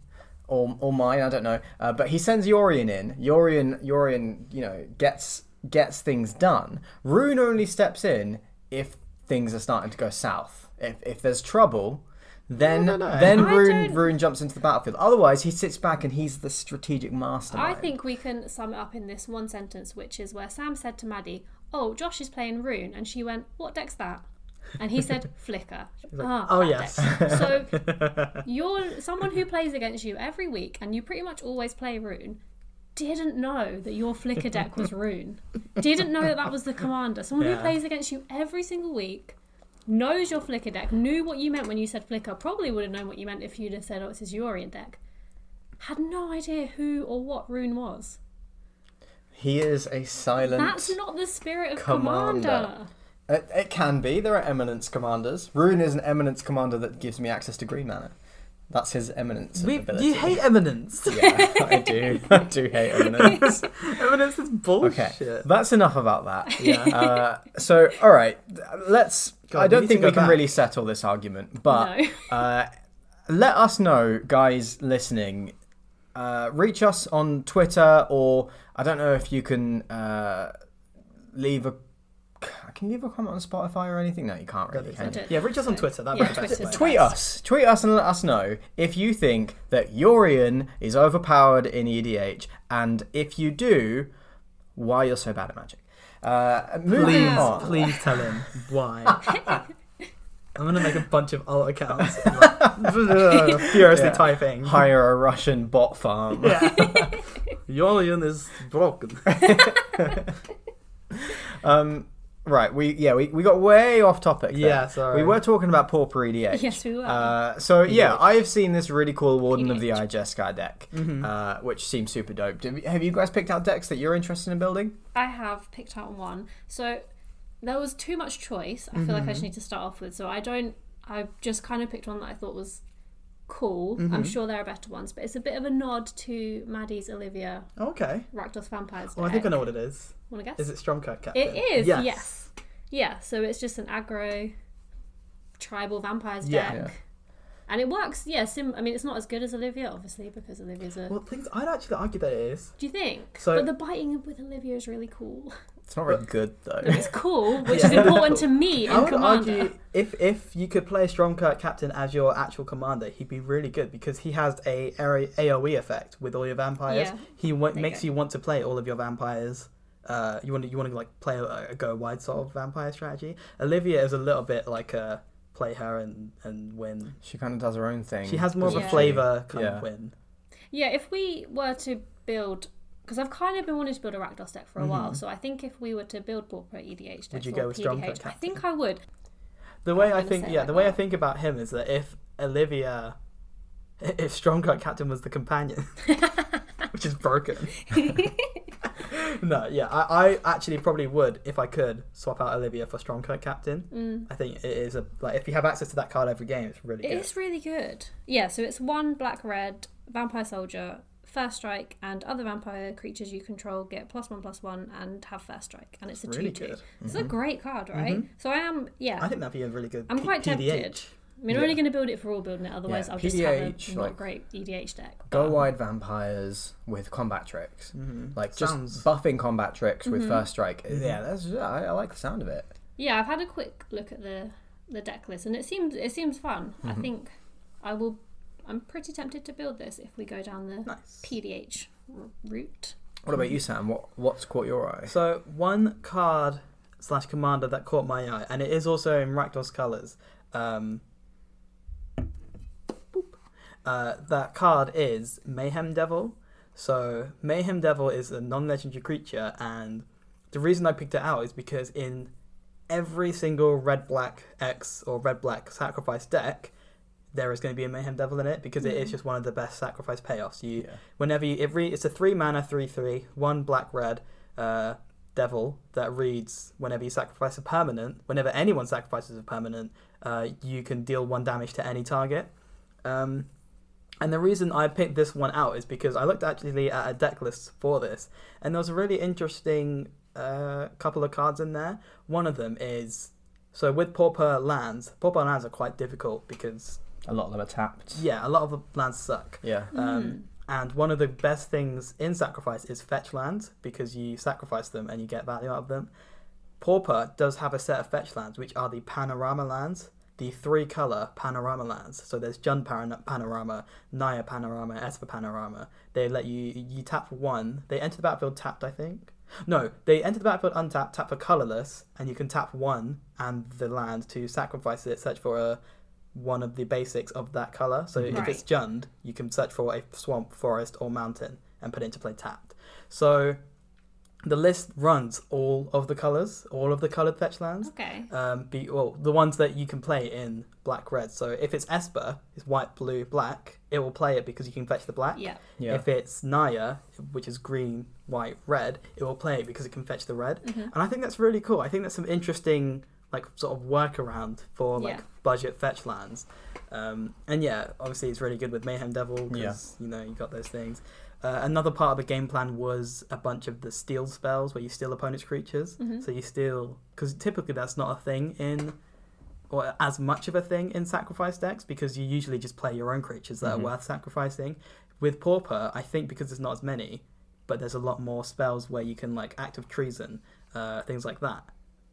Or, or mine, I don't know. Uh, but he sends Yorion in. Yorion, Yorion, you know, gets gets things done. Roon only steps in if things are starting to go south. If if there's trouble, then No, no, no. then I Roon don't- Roon jumps into the battlefield. Otherwise, he sits back and he's the strategic master. I think we can sum it up in this one sentence, which is where Sam said to Maddie, "Oh, Josh is playing Roon," and she went, "What deck's that?" And he said, "Flicker." ah, "Oh, that yes." deck. So you're someone who plays against you every week, and you pretty much always play Roon. Didn't know that your Flicker deck was Roon. Didn't know that that was the commander. Someone Yeah. who plays against you every single week. Knows your Flicker deck, knew what you meant when you said Flicker, probably would have known what you meant if you'd have said, oh, it's his Yorion deck. Had no idea who or what Roon was. he is a silent. That's not the spirit of Commander. Commander. It, it can be. There are eminence commanders. Roon is an eminence commander that gives me access to green mana. That's his eminence We, ability. you hate eminence. Yeah, I do. I do hate eminence. eminence is bullshit. Okay, that's enough about that. Yeah. Uh, so, all right, let's. God, I don't need think we go can back. really settle this argument, but No. uh, let us know, guys listening. Uh, reach us on Twitter, or I don't know if you can uh, leave a. Can you leave a comment on Spotify or anything? No, you can't really. Can you? Yeah, reach us on Twitter. That'd Yeah, best Tweet us, tweet us, and let us know if you think that Yorion is overpowered in EDH, and if you do, why you're so bad at Magic. Uh, moving Please, on. please tell him why. I'm gonna make a bunch of alt accounts, like, furiously Yeah. typing. Hire a Russian bot farm. Yeah. Yolian is broken. Um, right, we yeah we, we got way off topic. there. Yeah, sorry. We were talking about Pauper EDH. Yes, we were. Uh, so yeah, I have seen this really cool Warden of the EDH. Ijeskai deck, Mm-hmm. uh, which seems super dope. Have you- guys picked out decks that you're interested in building? I have picked out one. So there was too much choice. I feel like I just need to start off with. So I don't. I just kind of picked one that I thought was cool. Mm-hmm. I'm sure there are better ones, but it's a bit of a nod to Maddie's Olivia Okay. Rakdos Vampires. Well, I think I know what it is. Want to guess? Is it Stromkirk Captain? It is, Yes. yes. Yeah, so it's just an aggro tribal vampires deck. Yeah. And it works, yeah, sim I mean it's not as good as Olivia, obviously, because Olivia's a Well, things I'd actually argue that it is. Do you think? So- but the biting with Olivia is really cool. It's not really good though. It's cool, which Yeah. is important to me in I would Commander. argue if if you could play Stromkirk Captain as your actual commander, he'd be really good because he has a AOE effect with all your vampires. Yeah. He wa- There you makes go. you want to play all of your vampires. Uh, you want to you want to like play a, a go wide sort of vampire strategy. Olivia is a little bit like a play her and and win. She kind of does her own thing. She has more of Yeah. a flavor kind Yeah. of win. Yeah, if we were to build, because I've kind of been wanting to build a Rakdos deck for a while, so I think if we were to build Pauper EDH decks, Mm-hmm. Would you go with Stromkirk PDH, I Captain? think I would. The way I'm I gonna think, yeah, like the way I think about him is that if Olivia, if Stromkirk Captain was the companion, which is broken. no, yeah, I, I actually probably would if I could swap out Olivia for Stromkirk Captain. Mm. I think it is a like if you have access to that card every game, it's really It good. is really good. Yeah, so it's one black red vampire soldier, first strike, and other vampire creatures you control get plus one plus one and have first strike, and it's a Really two two. good. It's a great card, right? So I am, yeah. I think that'd be a really good. I'm P- quite tempted. I mean, I'm Yeah. only going to build it for all building it. Otherwise, Yeah, I'll just PDH, have a not like- great EDH deck. Go wide vampires with combat tricks. Mhm. Like Sounds- just buffing combat tricks with Mm-hmm. first strike. Yeah, that's yeah, I, I like the sound of it. Yeah, I've had a quick look at the the deck list, and it seems it seems fun. I Mm-hmm. think I will. I'm pretty tempted to build this if we go down the Nice. PDH r- route. What about you, Sam? What what's caught your eye? So one card slash commander that caught my eye, and it is also in Rakdos colors. Um, boop. Uh, that card is Mayhem Devil. So Mayhem Devil is a non-legendary creature, and the reason I picked it out is because in every single red black X or red black sacrifice deck, there is going to be a Mayhem Devil in it because it is just one of the best sacrifice payoffs. You Yeah. whenever you it re, it's a three mana three three one black red uh, devil that reads whenever you sacrifice a permanent whenever anyone sacrifices a permanent uh, you can deal one damage to any target um, and the reason I picked this one out is because I looked actually at a deck list for this and there was a really interesting uh, couple of cards in there one of them is so with pauper lands pauper lands are quite difficult because A lot of them are tapped. yeah a lot of the lands suck Yeah. um, and one of the best things in sacrifice is fetch lands because you sacrifice them and you get value out of them. Pauper does have a set of fetch lands which are the panorama lands, the three color panorama lands. So there's Jund Panorama, Naya Panorama, Esper Panorama. They let you you tap one. They enter the battlefield tapped, I think. No, they enter the battlefield untapped, tap for colorless, and you can tap one and the land to sacrifice it, search for a one of the basics of that color. So if it's Jund, you can search for a swamp, forest, or mountain and put it into play tapped. So the list runs all of the colors, all of the colored fetch lands. Okay. Um, be well, the ones that you can play in black red. So if it's Esper, it's white, blue, black. It will play it because you can fetch the black. Yeah. Yeah. If it's Naya, which is green, white, red, it will play it because it can fetch the red. Mm-hmm. And I think that's really cool. I think that's some interesting like sort of workaround for like Yeah. budget fetch lands. Um, and yeah, obviously it's really good with Mayhem Devil because you know you got those things. Uh, another part of the game plan was a bunch of the steal spells where you steal opponents' creatures. Mm-hmm. So you steal because typically that's not a thing in or as much of a thing in sacrifice decks because you usually just play your own creatures that Mhm. are worth sacrificing. With Pauper, I think because there's not as many, but there's a lot more spells where you can like act of treason, uh, things like that.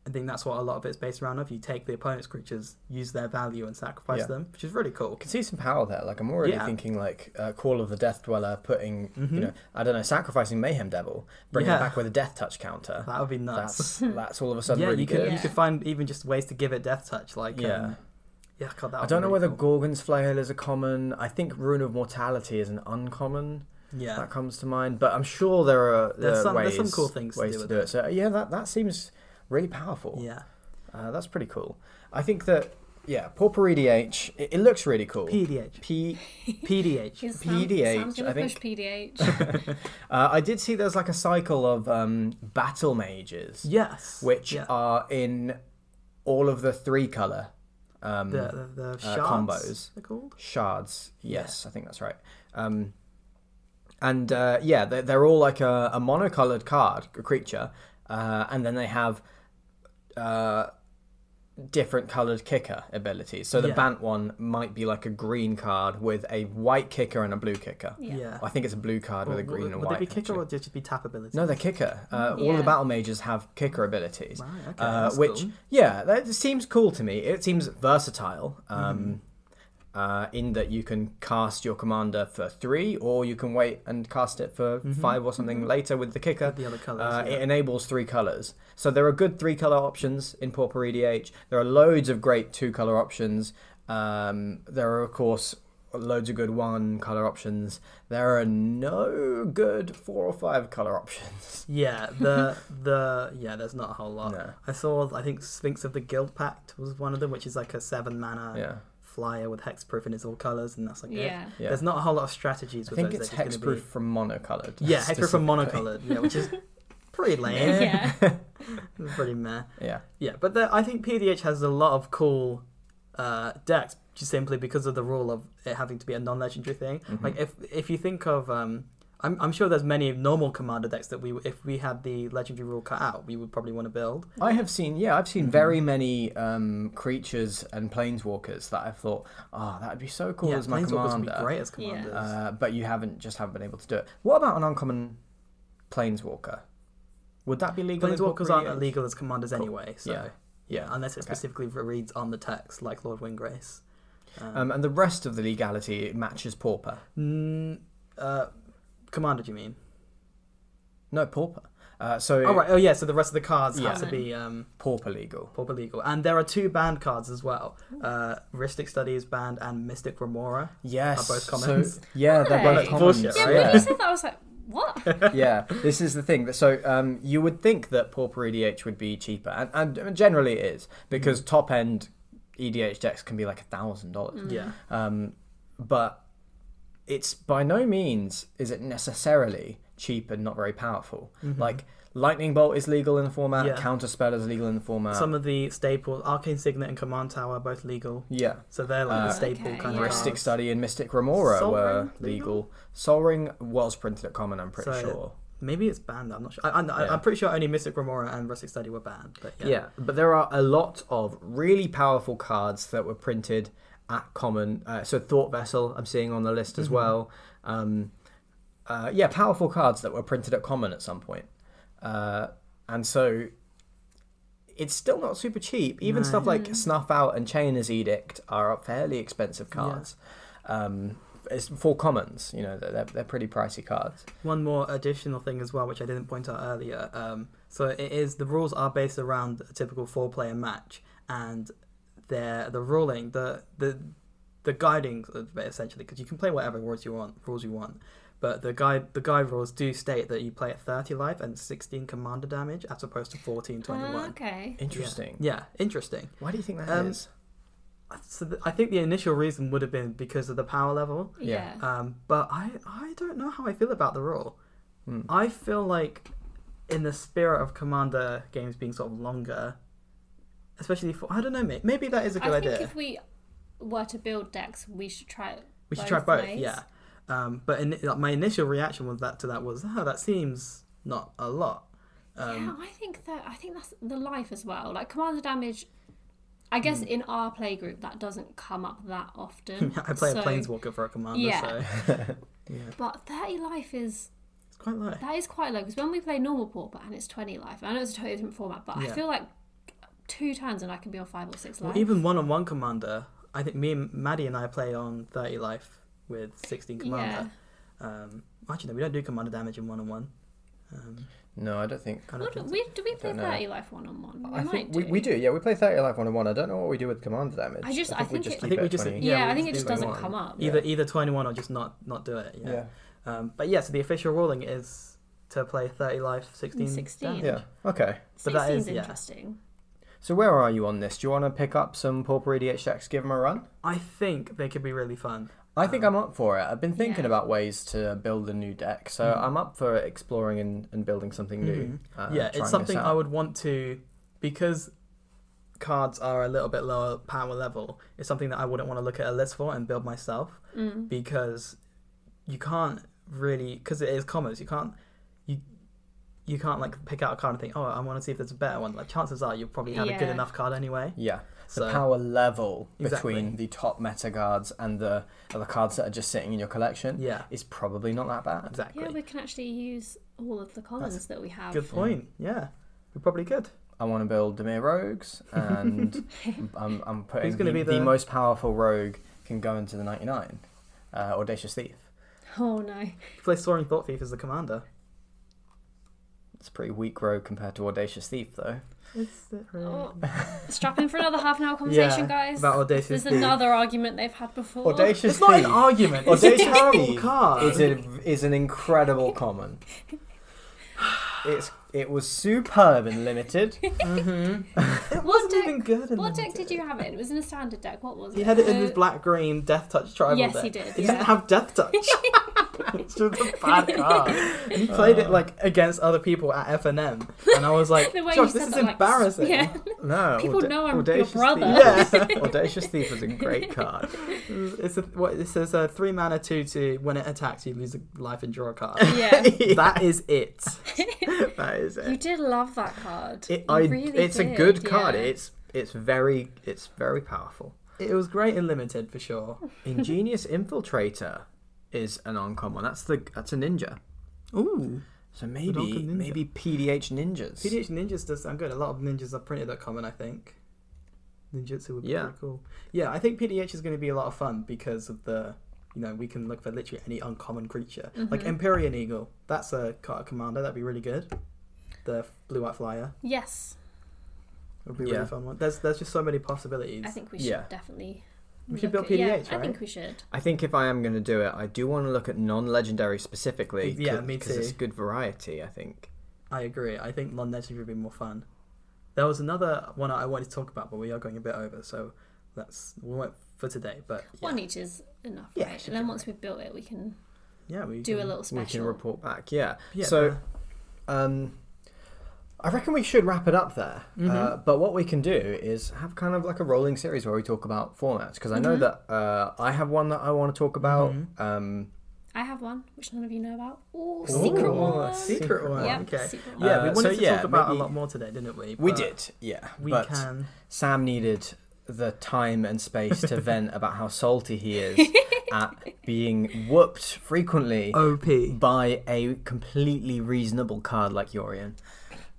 I think that's what a lot of it's based around. Of you take the opponent's creatures, use their value, and sacrifice Yeah. them, which is really cool. I can see some power there. Like I'm already Yeah. thinking like uh, Call of the Death Dweller, putting Mhm. you know I don't know sacrificing Mayhem Devil, bringing it back with a Death Touch counter. That would be nuts. That's that's all of a sudden yeah, really you could good. you could find even just ways to give it death touch, like Yeah. um, yeah. God, that I don't know really whether cool. Gorgon's Flail is a common. I think Rune of Mortality is an uncommon. yeah. That comes to mind, but I'm sure there are there There's some- ways, there's some cool things to ways do to do it. it. So yeah, that that seems really powerful. Yeah. Uh, that's pretty cool. I think that yeah, Pauper EDH. It, it looks really cool. PDH. P. PDH. PDH, Sam's I think- push PDH. Uh, I did see there's like a cycle of um, battle mages, Yes. which Yeah. are in all of the three color um, The the, the uh, shards, combos. They're called. shards. Yes, I think that's right. Um, and uh, yeah, they're, they're all like a, a monocolored card, a creature, uh, and then they have uh, different colored kicker abilities. So the Yeah. Bant one might be like a green card with a white kicker and a blue kicker. Yeah. Yeah. I think it's a blue card with a Would- green would, and would white. they be kicker actually. or would it just be tap ability? No, they're kicker. Uh, All the battle mages have kicker abilities. Right, okay, Uh, that's which, cool. yeah, that seems cool to me. It seems versatile. Mm-hmm. Um, uh, in that you can cast your commander for three, or you can wait and cast it for five or something later with the kicker. Mm-hmm. The other colours. Uh, yeah. It enables three colors. So there are good three color options in Pauper EDH. There are loads of great two color options. Um, there are, of course, loads of good one color options. There are no good four or five color options. Yeah, the the yeah, there's not a whole lot. No. I saw I think Sphinx of the Guild Pact was one of them, which is like a seven mana Yeah. Flyer with hexproof in its all colours, and that's like it. Yeah. Yeah. There's not a whole lot of strategies I with think those. it's They're just gonna hexproof from monocolored. Be... Yeah, hexproof from monocolored. Yeah, which is pretty lame. Yeah. pretty meh. Yeah. Yeah, but the, I think PDH has a lot of cool uh, decks just simply because of the rule of it having to be a non-legendary thing. Mm-hmm. Like if if you think of, um, I'm I'm sure there's many normal commander decks that we if we had the legendary rule cut out, we would probably want to build. I have seen, yeah, I've seen Mm-hmm. very many um, creatures and planeswalkers that I've thought, oh, that would be so cool yeah, as my Planeswalkers would be great as Yeah. commanders. Uh, but you haven't just haven't been able to do it. What about an uncommon planeswalker? Would that be legal? in Planeswalkers aren't illegal as commanders Cool. anyway, so Yeah. yeah, unless it Okay. specifically reads on the text, like Lord Windgrace. Um, and the rest of the legality matches pauper. Mm, uh, commander, do you mean? No pauper. Uh, so Oh right, oh yeah. So the rest of the cards have to be um, pauper legal. pauper legal, and there are two banned cards as well. Uh, Rhystic Studies banned and Mystic Remora. Yes. Are both so- commons? yeah, they're both Hey. commons. Bullshit, Yeah, right? when you said that, I was like, what? yeah, this is the thing. So um, you would think that Pauper EDH would be cheaper, and, and generally it is because top end EDH decks can be like a thousand dollars. Yeah, Um, but it's by no means is it necessarily cheap and not very powerful. Like Lightning Bolt is legal in the format. Mm-hmm. Yeah. Counter Spell is legal in the format. some of the staples, Arcane Signet and Command Tower, are both legal. yeah. So they're like Uh, the staple Okay, kind yeah. of Mystic cards. Study and Mystic Remora Sol were Ring legal. legal? Sol Ring was printed at common. I'm pretty So- sure. Maybe it's banned. I'm not sure. I, I, Yeah. I'm pretty sure only Mystic Remora and Rhystic Study were banned. But yeah. Yeah. but there are a lot of really powerful cards that were printed at common. Uh, so Thought Vessel, I'm seeing on the list Mm-hmm. as well. Um, uh, yeah, powerful cards that were printed at common at some point. Uh, and so it's still not super cheap. Even No. stuff like Snuff Out and Chainer's Edict are fairly expensive cards. Um, it's for commons, you know, they're, they're pretty pricey cards. One more additional thing as well, which I didn't point out earlier. Um, so it is the rules are based around a typical four-player match, and they're the ruling, the the the guiding essentially, because you can play whatever rules you want, rules you want. But the guide the guide rules do state that you play at 30 life and 16 commander damage as opposed to 14 21. Ah, okay. Interesting. Yeah, interesting. Why do you think that Um, is? So th- I think the initial reason would have been because of the power level. Yeah. Yeah. Um, but I, I don't know how I feel about the rule. Hmm. I feel like, in the spirit of Commander games being sort of longer, especially for I don't know, maybe, maybe that is a good idea. I think idea. if we were to build decks, we should try we should try both, ways. yeah. Um, but in, like, my initial reaction was that to that was, oh, that seems not a lot. yeah, Um, I think that I think that's the life as well. Like commander damage. I guess in our play group that doesn't come up that often. I play So- a Planeswalker for a commander, Yeah. so yeah, But thirty life is it's quite low. that is quite low because when we play normal pauper and it's twenty life. I know it's a totally different format, but I feel like two turns and I can be on five or six life. Well, even one-on-one commander, I think me and Maddie and I play on 30 life with 16 commander. Um, actually, no, we don't do commander damage in one-on-one. Um, No, I don't think. I don't think we, do we play Don't know. thirty life one on one? I think we, we do. Yeah, we play 30 life one on one. I don't know what we do with commander damage. I just- I think it- keep I think we just Yeah, Yeah, we I think it just just do doesn't come up. Either either 21 or just not not do it. Yeah. Yeah. Um, but yeah, so the official ruling is to play 30 life, 16. 16. damage. Yeah. Okay. But that 16's is- yeah. interesting. So where are you on this? Do you want to pick up some Pauper EDH decks, give them a run? I think they could be really fun. I think I'm up for it. I've been thinking Yeah. about ways to build a new deck, so Mhm. I'm up for exploring and, and building something new. Mhm. uh, yeah, it's something I would want to because cards are a little bit lower power level, it's something that I wouldn't want to look at a list for and build myself Mm. because you can't really because it is commerce. You can't you you can't like pick out a card and think, oh, I want to see if there's a better one. Like chances are you probably had a good enough card anyway. Yeah, the power level Exactly. between the top meta cards and the other cards that are just sitting in your collection Yeah, is probably not that bad. exactly. Yeah, we can actually use all of the commons that we have. Good point. Yeah, we probably could. I want to build Dimir Rogues, and I'm, I'm putting Who's gonna the, be the the- most powerful rogue can go into the 99. Uh, Audacious Thief. Oh no. You play Soaring Thought Thief as the commander. It's a pretty weak rogue compared to Audacious Thief, though. Is it really? Oh, oh. strap in for another half an hour conversation, Yeah, guys. about Audacious This is Thief. another argument they've had before. Audacious It's not an argument. It's a Audacious terrible Thief card. is, a, is an incredible common. It's It was superb and limited. Mm-hmm. It What wasn't deck- even good. In What deck did you have it? It was in a standard deck. What was it? He had it in Uh, his black green Death Touch tribal Yes, deck. he did, He yeah. didn't have Death Touch. it's just a bad card. And he played it like against other people at F and M, and I was like, Josh, this is that, like, embarrassing. yeah. No, People Auda- know I'm your Audacious brother. Thief. Audacious Thief was a great card. It's a what it says a three mana two two. When it attacks, you lose a life and draw a card. Yeah. That is it. that is You did love that card. it You I, really it's a did, good card. yeah. It's it's very it's very powerful. It was great in limited for sure. Ingenious Infiltrator is an uncommon. That's the that's a ninja. Ooh, So maybe Ninja. maybe PDH ninjas. PDH ninjas does sound good. A lot of ninjas are printed at common, I think. Ninjutsu would be Yeah. pretty cool. Yeah, I think PDH is going to be a lot of fun because of the, you know, we can look for literally any uncommon creature. Like Mhm. Empyrean Eagle, that's a card commander. That'd be really good. The blue white flyer Yes, It would be a Yeah. really fun one. There's there's just so many possibilities. I think we should Yeah. definitely. We should look build at- yeah, PDH, I think right? we should. I think if I am going to do it, I do want to look at non-legendary specifically. Yeah, me Because it's too. good variety. I think. I agree. I think non-legendary would be more fun. There was another one I wanted to talk about, but we are going a bit over, so that's we won't for today. But yeah, One each is enough, Yeah, right? should And then be once we've built it, we can yeah, we do a can- little We can report back. Yeah. Yeah, so, but- um, I reckon we should wrap it up there. Uh, Mhm. but what we can do is have kind of like a rolling series where we talk about formats because I know Mhm. that uh, I have one that I want to talk about. Mhm. Um, I have one, which none of you know about. Ooh, Ooh, secret a one. Secret one. Yep, okay. secret Yeah, we Uh, wanted so to yeah, talk about maybe- a lot more today, didn't we? we did, yeah. We but can. Sam needed the time and space to vent about how salty he is at being whooped frequently OP. by a completely reasonable card like Yorion.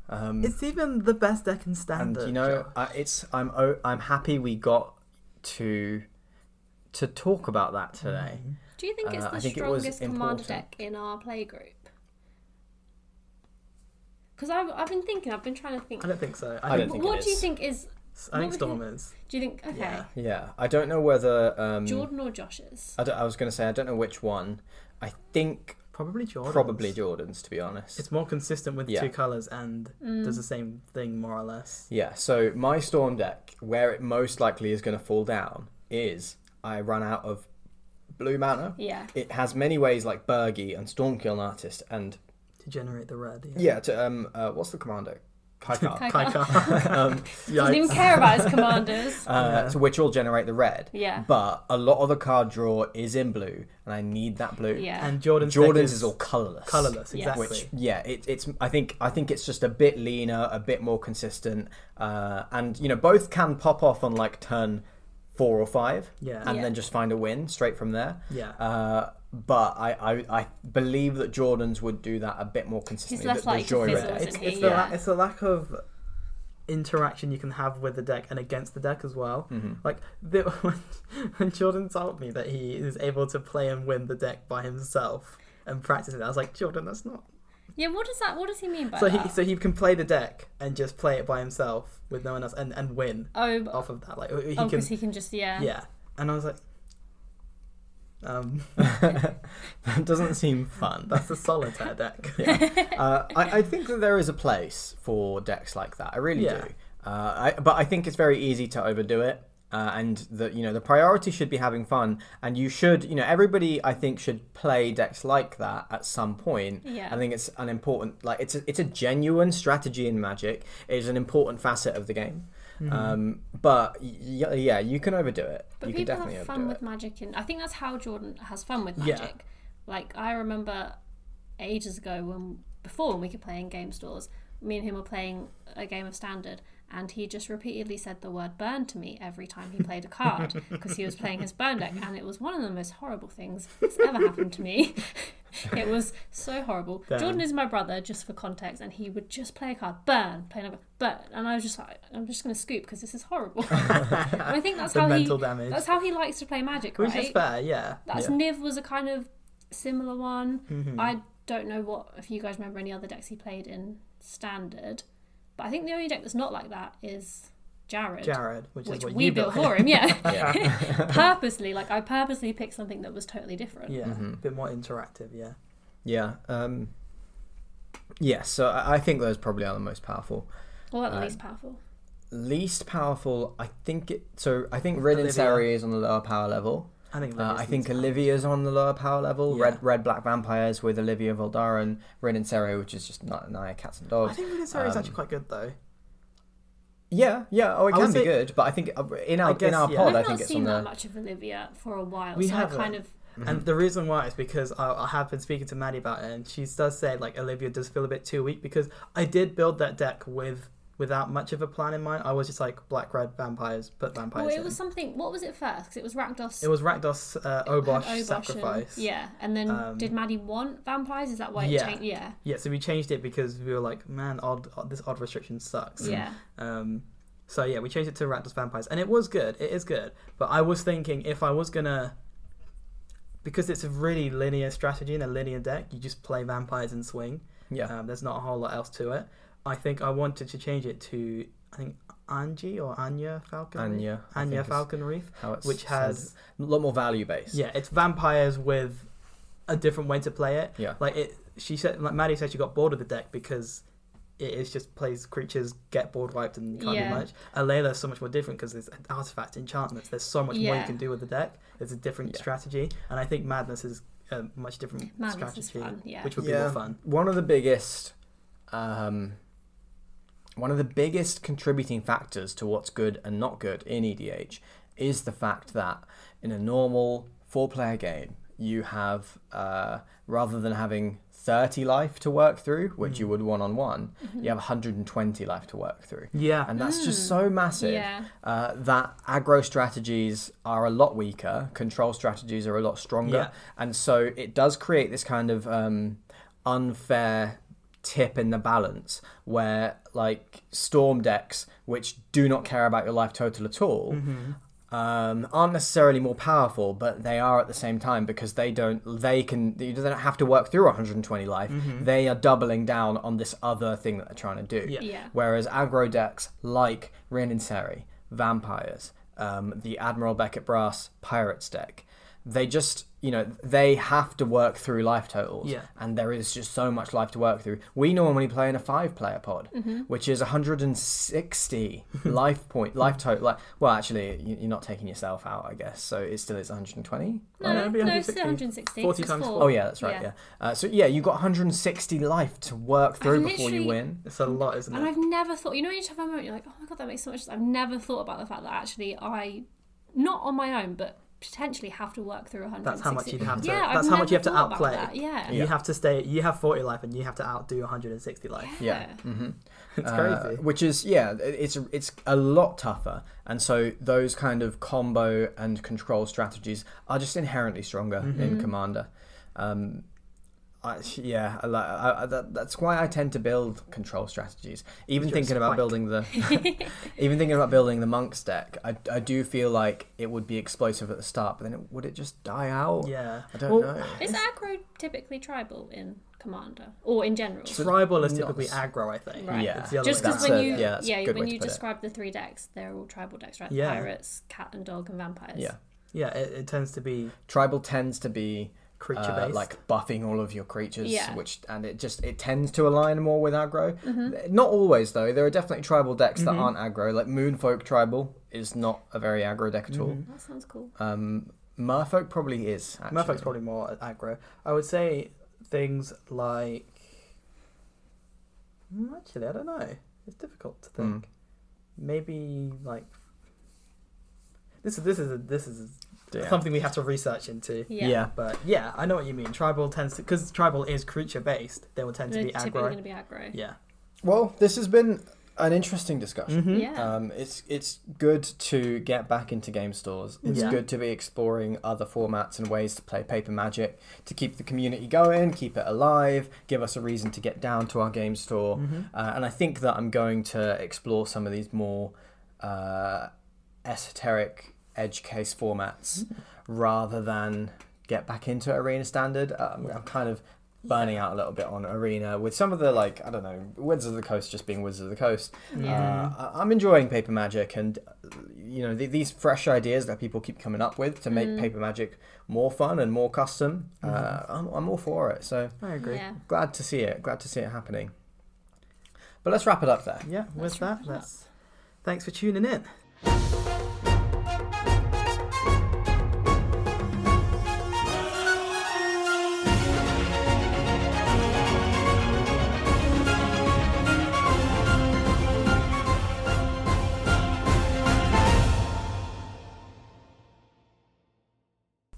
Um, It's even the best deck in and standard. you know, I, it's I'm o- I'm happy we got to to talk about that today. Do you think it's Uh, the I think it strongest commander deck in our play group? Because I've, I've been thinking, I've been trying to think. I don't think so. I don't think, think what it do you think is? I think what Storm you- is. Do you think? Okay, Yeah. Yeah, I don't know whether um, Jordan or Josh's? I, I was going to say I don't know which one. I think Probably Jordan. probably Jordan's to be honest. It's more consistent with the Yeah. two colors and Mm. does the same thing more or less. Yeah, so my storm deck, where it most likely is going to fall down, is I run out of blue mana. Yeah. It has many ways like Birgi and Stormkiln Artist, and To generate the red. yeah, to um, uh, what's the commander? Kykar. Kykar. Kykar. um, Doesn't even care about his commanders. uh, Yeah. so which will generate the red. Yeah. But a lot of the card draw is in blue, and I need that blue. Yeah. And Jordan's, Jordan's is all colorless. colorless. Exactly. Which yeah, it, it's I think I think it's just a bit leaner, a bit more consistent, uh, and you know both can pop off on like turn four or five, yeah. and Yeah. then just find a win straight from there. yeah. Uh, but I, I, I believe that Jordan's would do that a bit more consistently. less the- the likely to joy fizzle, rate. it's, he? it's, the Yeah. la- it's the lack of interaction you can have with the deck and against the deck as well. Mhm. Like the, when, when Jordan told me that he is able to play and win the deck by himself and practice it, I was like, Jordan, that's not. Yeah. What does that? What does he mean by So that? he so he can play the deck and just play it by himself with no one else and, and win oh, off of that. Like he oh, can, because he can just yeah. yeah. And I was like, um, that doesn't seem fun. that's a solitaire deck. uh, I, I think that there is a place for decks like that. I really Yeah. do. Uh, I, but I think it's very easy to overdo it. Uh, and the you know the priority should be having fun, and you should you know everybody I think should play decks like that at some point. Yeah. I think it's an important like it's a, it's a genuine strategy in Magic. It is an important facet of the game. Um, but y- yeah, you can overdo it. But you can people definitely have overdo fun it. with magic, and I think that's how Jordan has fun with Yeah. magic. Like I remember ages ago when before when we could play in game stores, me and him were playing a game of standard, and he just repeatedly said the word "burn" to me every time he played a card because he was playing his burn deck, and it was one of the most horrible things that's ever happened to me. it was so horrible. Damn. Jordan is my brother, just for context, and he would just play a card, burn, play another, burn, and I was just like, I'm just going to scoop because this is horrible. I think that's how mental he. damage. That's how he likes to play Magic, Which right? is fair, yeah. That's Yeah. Niv was a kind of similar one. Mhm. I don't know what if you guys remember any other decks he played in Standard, but I think the only deck that's not like that is Jared, Jared, which, which is what we you built built. for him. Yeah, Yeah. purposely. Like I purposely picked something that was totally different. yeah, Mhm. a bit more interactive, yeah. Yeah. Um, yeah. So I I think those probably are the most powerful. Or at Uh, least powerful. Least powerful, I think it. So I think Rin and Olivia. Seri is on the lower power level. I think Uh, Livia's I think Olivia's on the lower power level. Yeah. Red, red, black vampires with Olivia Voldaren, Rin and Seri, which is just not Naya cats and Dogs. I dogs. think Livia's is Um, actually quite good though. Yeah, yeah. Oh, it I can be say- good, but I think uh, in our I guess, in our yeah. pod, I've I not think it's seen that much of Olivia for a while, We so I haven't. kind of And the reason why is because I, I have been speaking to Maddie about it, and she does say like Olivia does feel a bit too weak because I did build that deck with without much of a plan in mind. I was just like black red vampires, put vampires Well, it in. was something. What was it first? Because it was Rakdos. It was Rakdos uh, had Obosh, Obosh and- sacrifice. yeah, and then Um, did Maddie want vampires? Is that why it Yeah. changed? Yeah, Yeah, so we changed it because we were like, man, odd, odd this odd restriction sucks. yeah. Um, so yeah, we changed it to Rakdos Vampires, and it was good. It is good, but I was thinking if I was gonna, because it's a really linear strategy in a linear deck, you just play vampires and swing. Yeah. Um, there's not a whole lot else to it. I think I wanted to change it to I think Angie or Anya Falcon. Anya. Anje Falkenrath, which has a lot more value based. yeah, it's vampires with a different way to play it. Yeah. Like it, she said, like Maddie said, she got bored of the deck because it is just plays creatures get board wiped and can't Yeah. do much. Alela is so much more different because there's artifacts, enchantments. There's so much more you can do with the deck. There's a different Yeah. strategy, and I think Madness is a much different Madness strategy, fun, yeah. which would be more fun. One of the biggest, um, one of the biggest contributing factors to what's good and not good in EDH is the fact that in a normal four-player game, you have uh, rather than having 30 life to work through, which you would one-on-one, you have 120 life to work through. Yeah, And that's just so massive Yeah. uh, that aggro strategies are a lot weaker, control strategies are a lot stronger, Yeah. and so it does create this kind of um, unfair tip in the balance where like storm decks, which do not care about your life total at all. Um, aren't necessarily more powerful, but they are at the same time because they don't. They can. You don't have to work through 120 life. They are doubling down on this other thing that they're trying to do. Yeah. Yeah. Whereas aggro decks like Rin and Seri, Vampires, um, the Admiral Beckett Brass Pirates deck, they just, you know, they have to work through life totals. Yeah. And there is just so much life to work through. We normally play in a five player pod, Mm-hmm. which is 160 life point, life total. Like, well, actually, you- you're not taking yourself out, I guess. So it still is 120. No, Oh, no, it's 160. 160. 40 times four. four. Oh, yeah, that's right. Yeah. Uh, so, yeah, you've got 160 life to work through before you win. it's a lot, isn't And it? And i've never thought, you know, when you just have a moment, you're like, oh my god, that makes so much sense. I've never thought about the fact that actually I, not on my own, but potentially have to work through 160. That's how much you'd have to. Yeah, that's I've how much you have never to thought about outplay. that, Yeah. You have to stay. You have 40 life, and you have to outdo 160 life. Yeah. hmm It's Uh, crazy. which is yeah, it's it's a lot tougher, and so those kind of combo and control strategies are just inherently stronger Mm-hmm. in Commander. Um, I, yeah, I, I, I, that, that's why I tend to build control strategies. Even You're a thinking about building the, even thinking about building the monks deck, I, I do feel like it would be explosive at the start, but then it, would it just die out? yeah. I don't Well, know. Is aggro typically tribal in Commander or in general? Tribal is typically s- aggro, I think. Right. Yeah. It's the Just because when you yeah, that's yeah, when you put it. describe the three decks, they're all tribal decks, right? Yeah. Pirates, cat and dog, and vampires. Yeah. Yeah, it, it tends to be. Tribal tends to be creature uh, based. like buffing all of your creatures, Yeah. which and it just it tends to align more with aggro. Mm-hmm. Not always though. There are definitely tribal decks that Mhm. aren't aggro. Like Moonfolk Tribal is not a very aggro deck at all. Mhm. That sounds cool. Um, Merfolk probably is. Actually. Merfolk's probably more aggro. I would say things like. Hmm, Actually, I don't know. It's difficult to Hmm. think. Maybe like. This is this is a, this is Yeah. something we have to research into. Yeah. yeah. But yeah, I know what you mean. Tribal tends to because tribal is creature based. They will tend They're to be typically aggro. going to be aggro. Yeah. Well, this has been an interesting discussion. Mhm. Yeah. Um, it's it's good to get back into game stores. It's Yeah. good to be exploring other formats and ways to play Paper Magic to keep the community going, keep it alive, give us a reason to get down to our game store. Mhm. Uh, and I think that I'm going to explore some of these more uh, esoteric edge case formats rather than get back into Arena Standard. Um, I'm kind of burning out a little bit on Arena with some of the like I don't know Wizards of the Coast just being Wizards of the Coast. Yeah. Uh, I- I'm enjoying Paper Magic and uh, you know th- these fresh ideas that people keep coming up with to make Mm. Paper Magic more fun and more custom. Uh, Mhm. I'm, I'm all for it. So I agree. Yeah. glad to see it. Glad to see it happening. But let's wrap it up there. Yeah, with that, it Thanks for tuning in.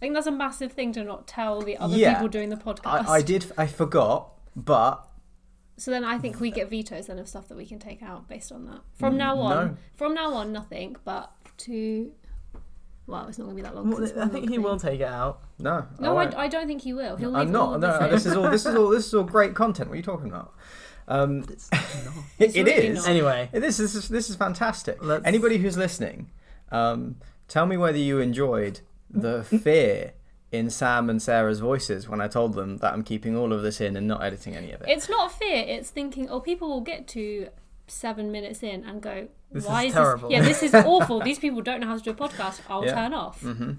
I think that's a massive thing to not tell the other Yeah. people doing the podcast. I, I did. I forgot, but So then I think we get vetoes then of stuff that we can take out based on that. From now on, no. from now on, nothing. But to, well, it's not going to be that long. Well, I think long he will take it out. no. No, won't. I, I don't think he will. He'll leave I'm not. of No, this this is all. This is all. This is all great content. What are you talking about? Um, It's not. It's it really is. not. Anyway, This is this is fantastic. Let's- Anybody who's listening, um, tell me whether you enjoyed the fear in Sam and Sarah's voices when I told them that I'm keeping all of this in and not editing any of it. It's not fear. It's thinking. Oh, people will get to seven minutes in and go, This "Why is is, terrible." this? Yeah, this is awful. These people don't know how to do a podcast. I'll Yeah. turn off." hmm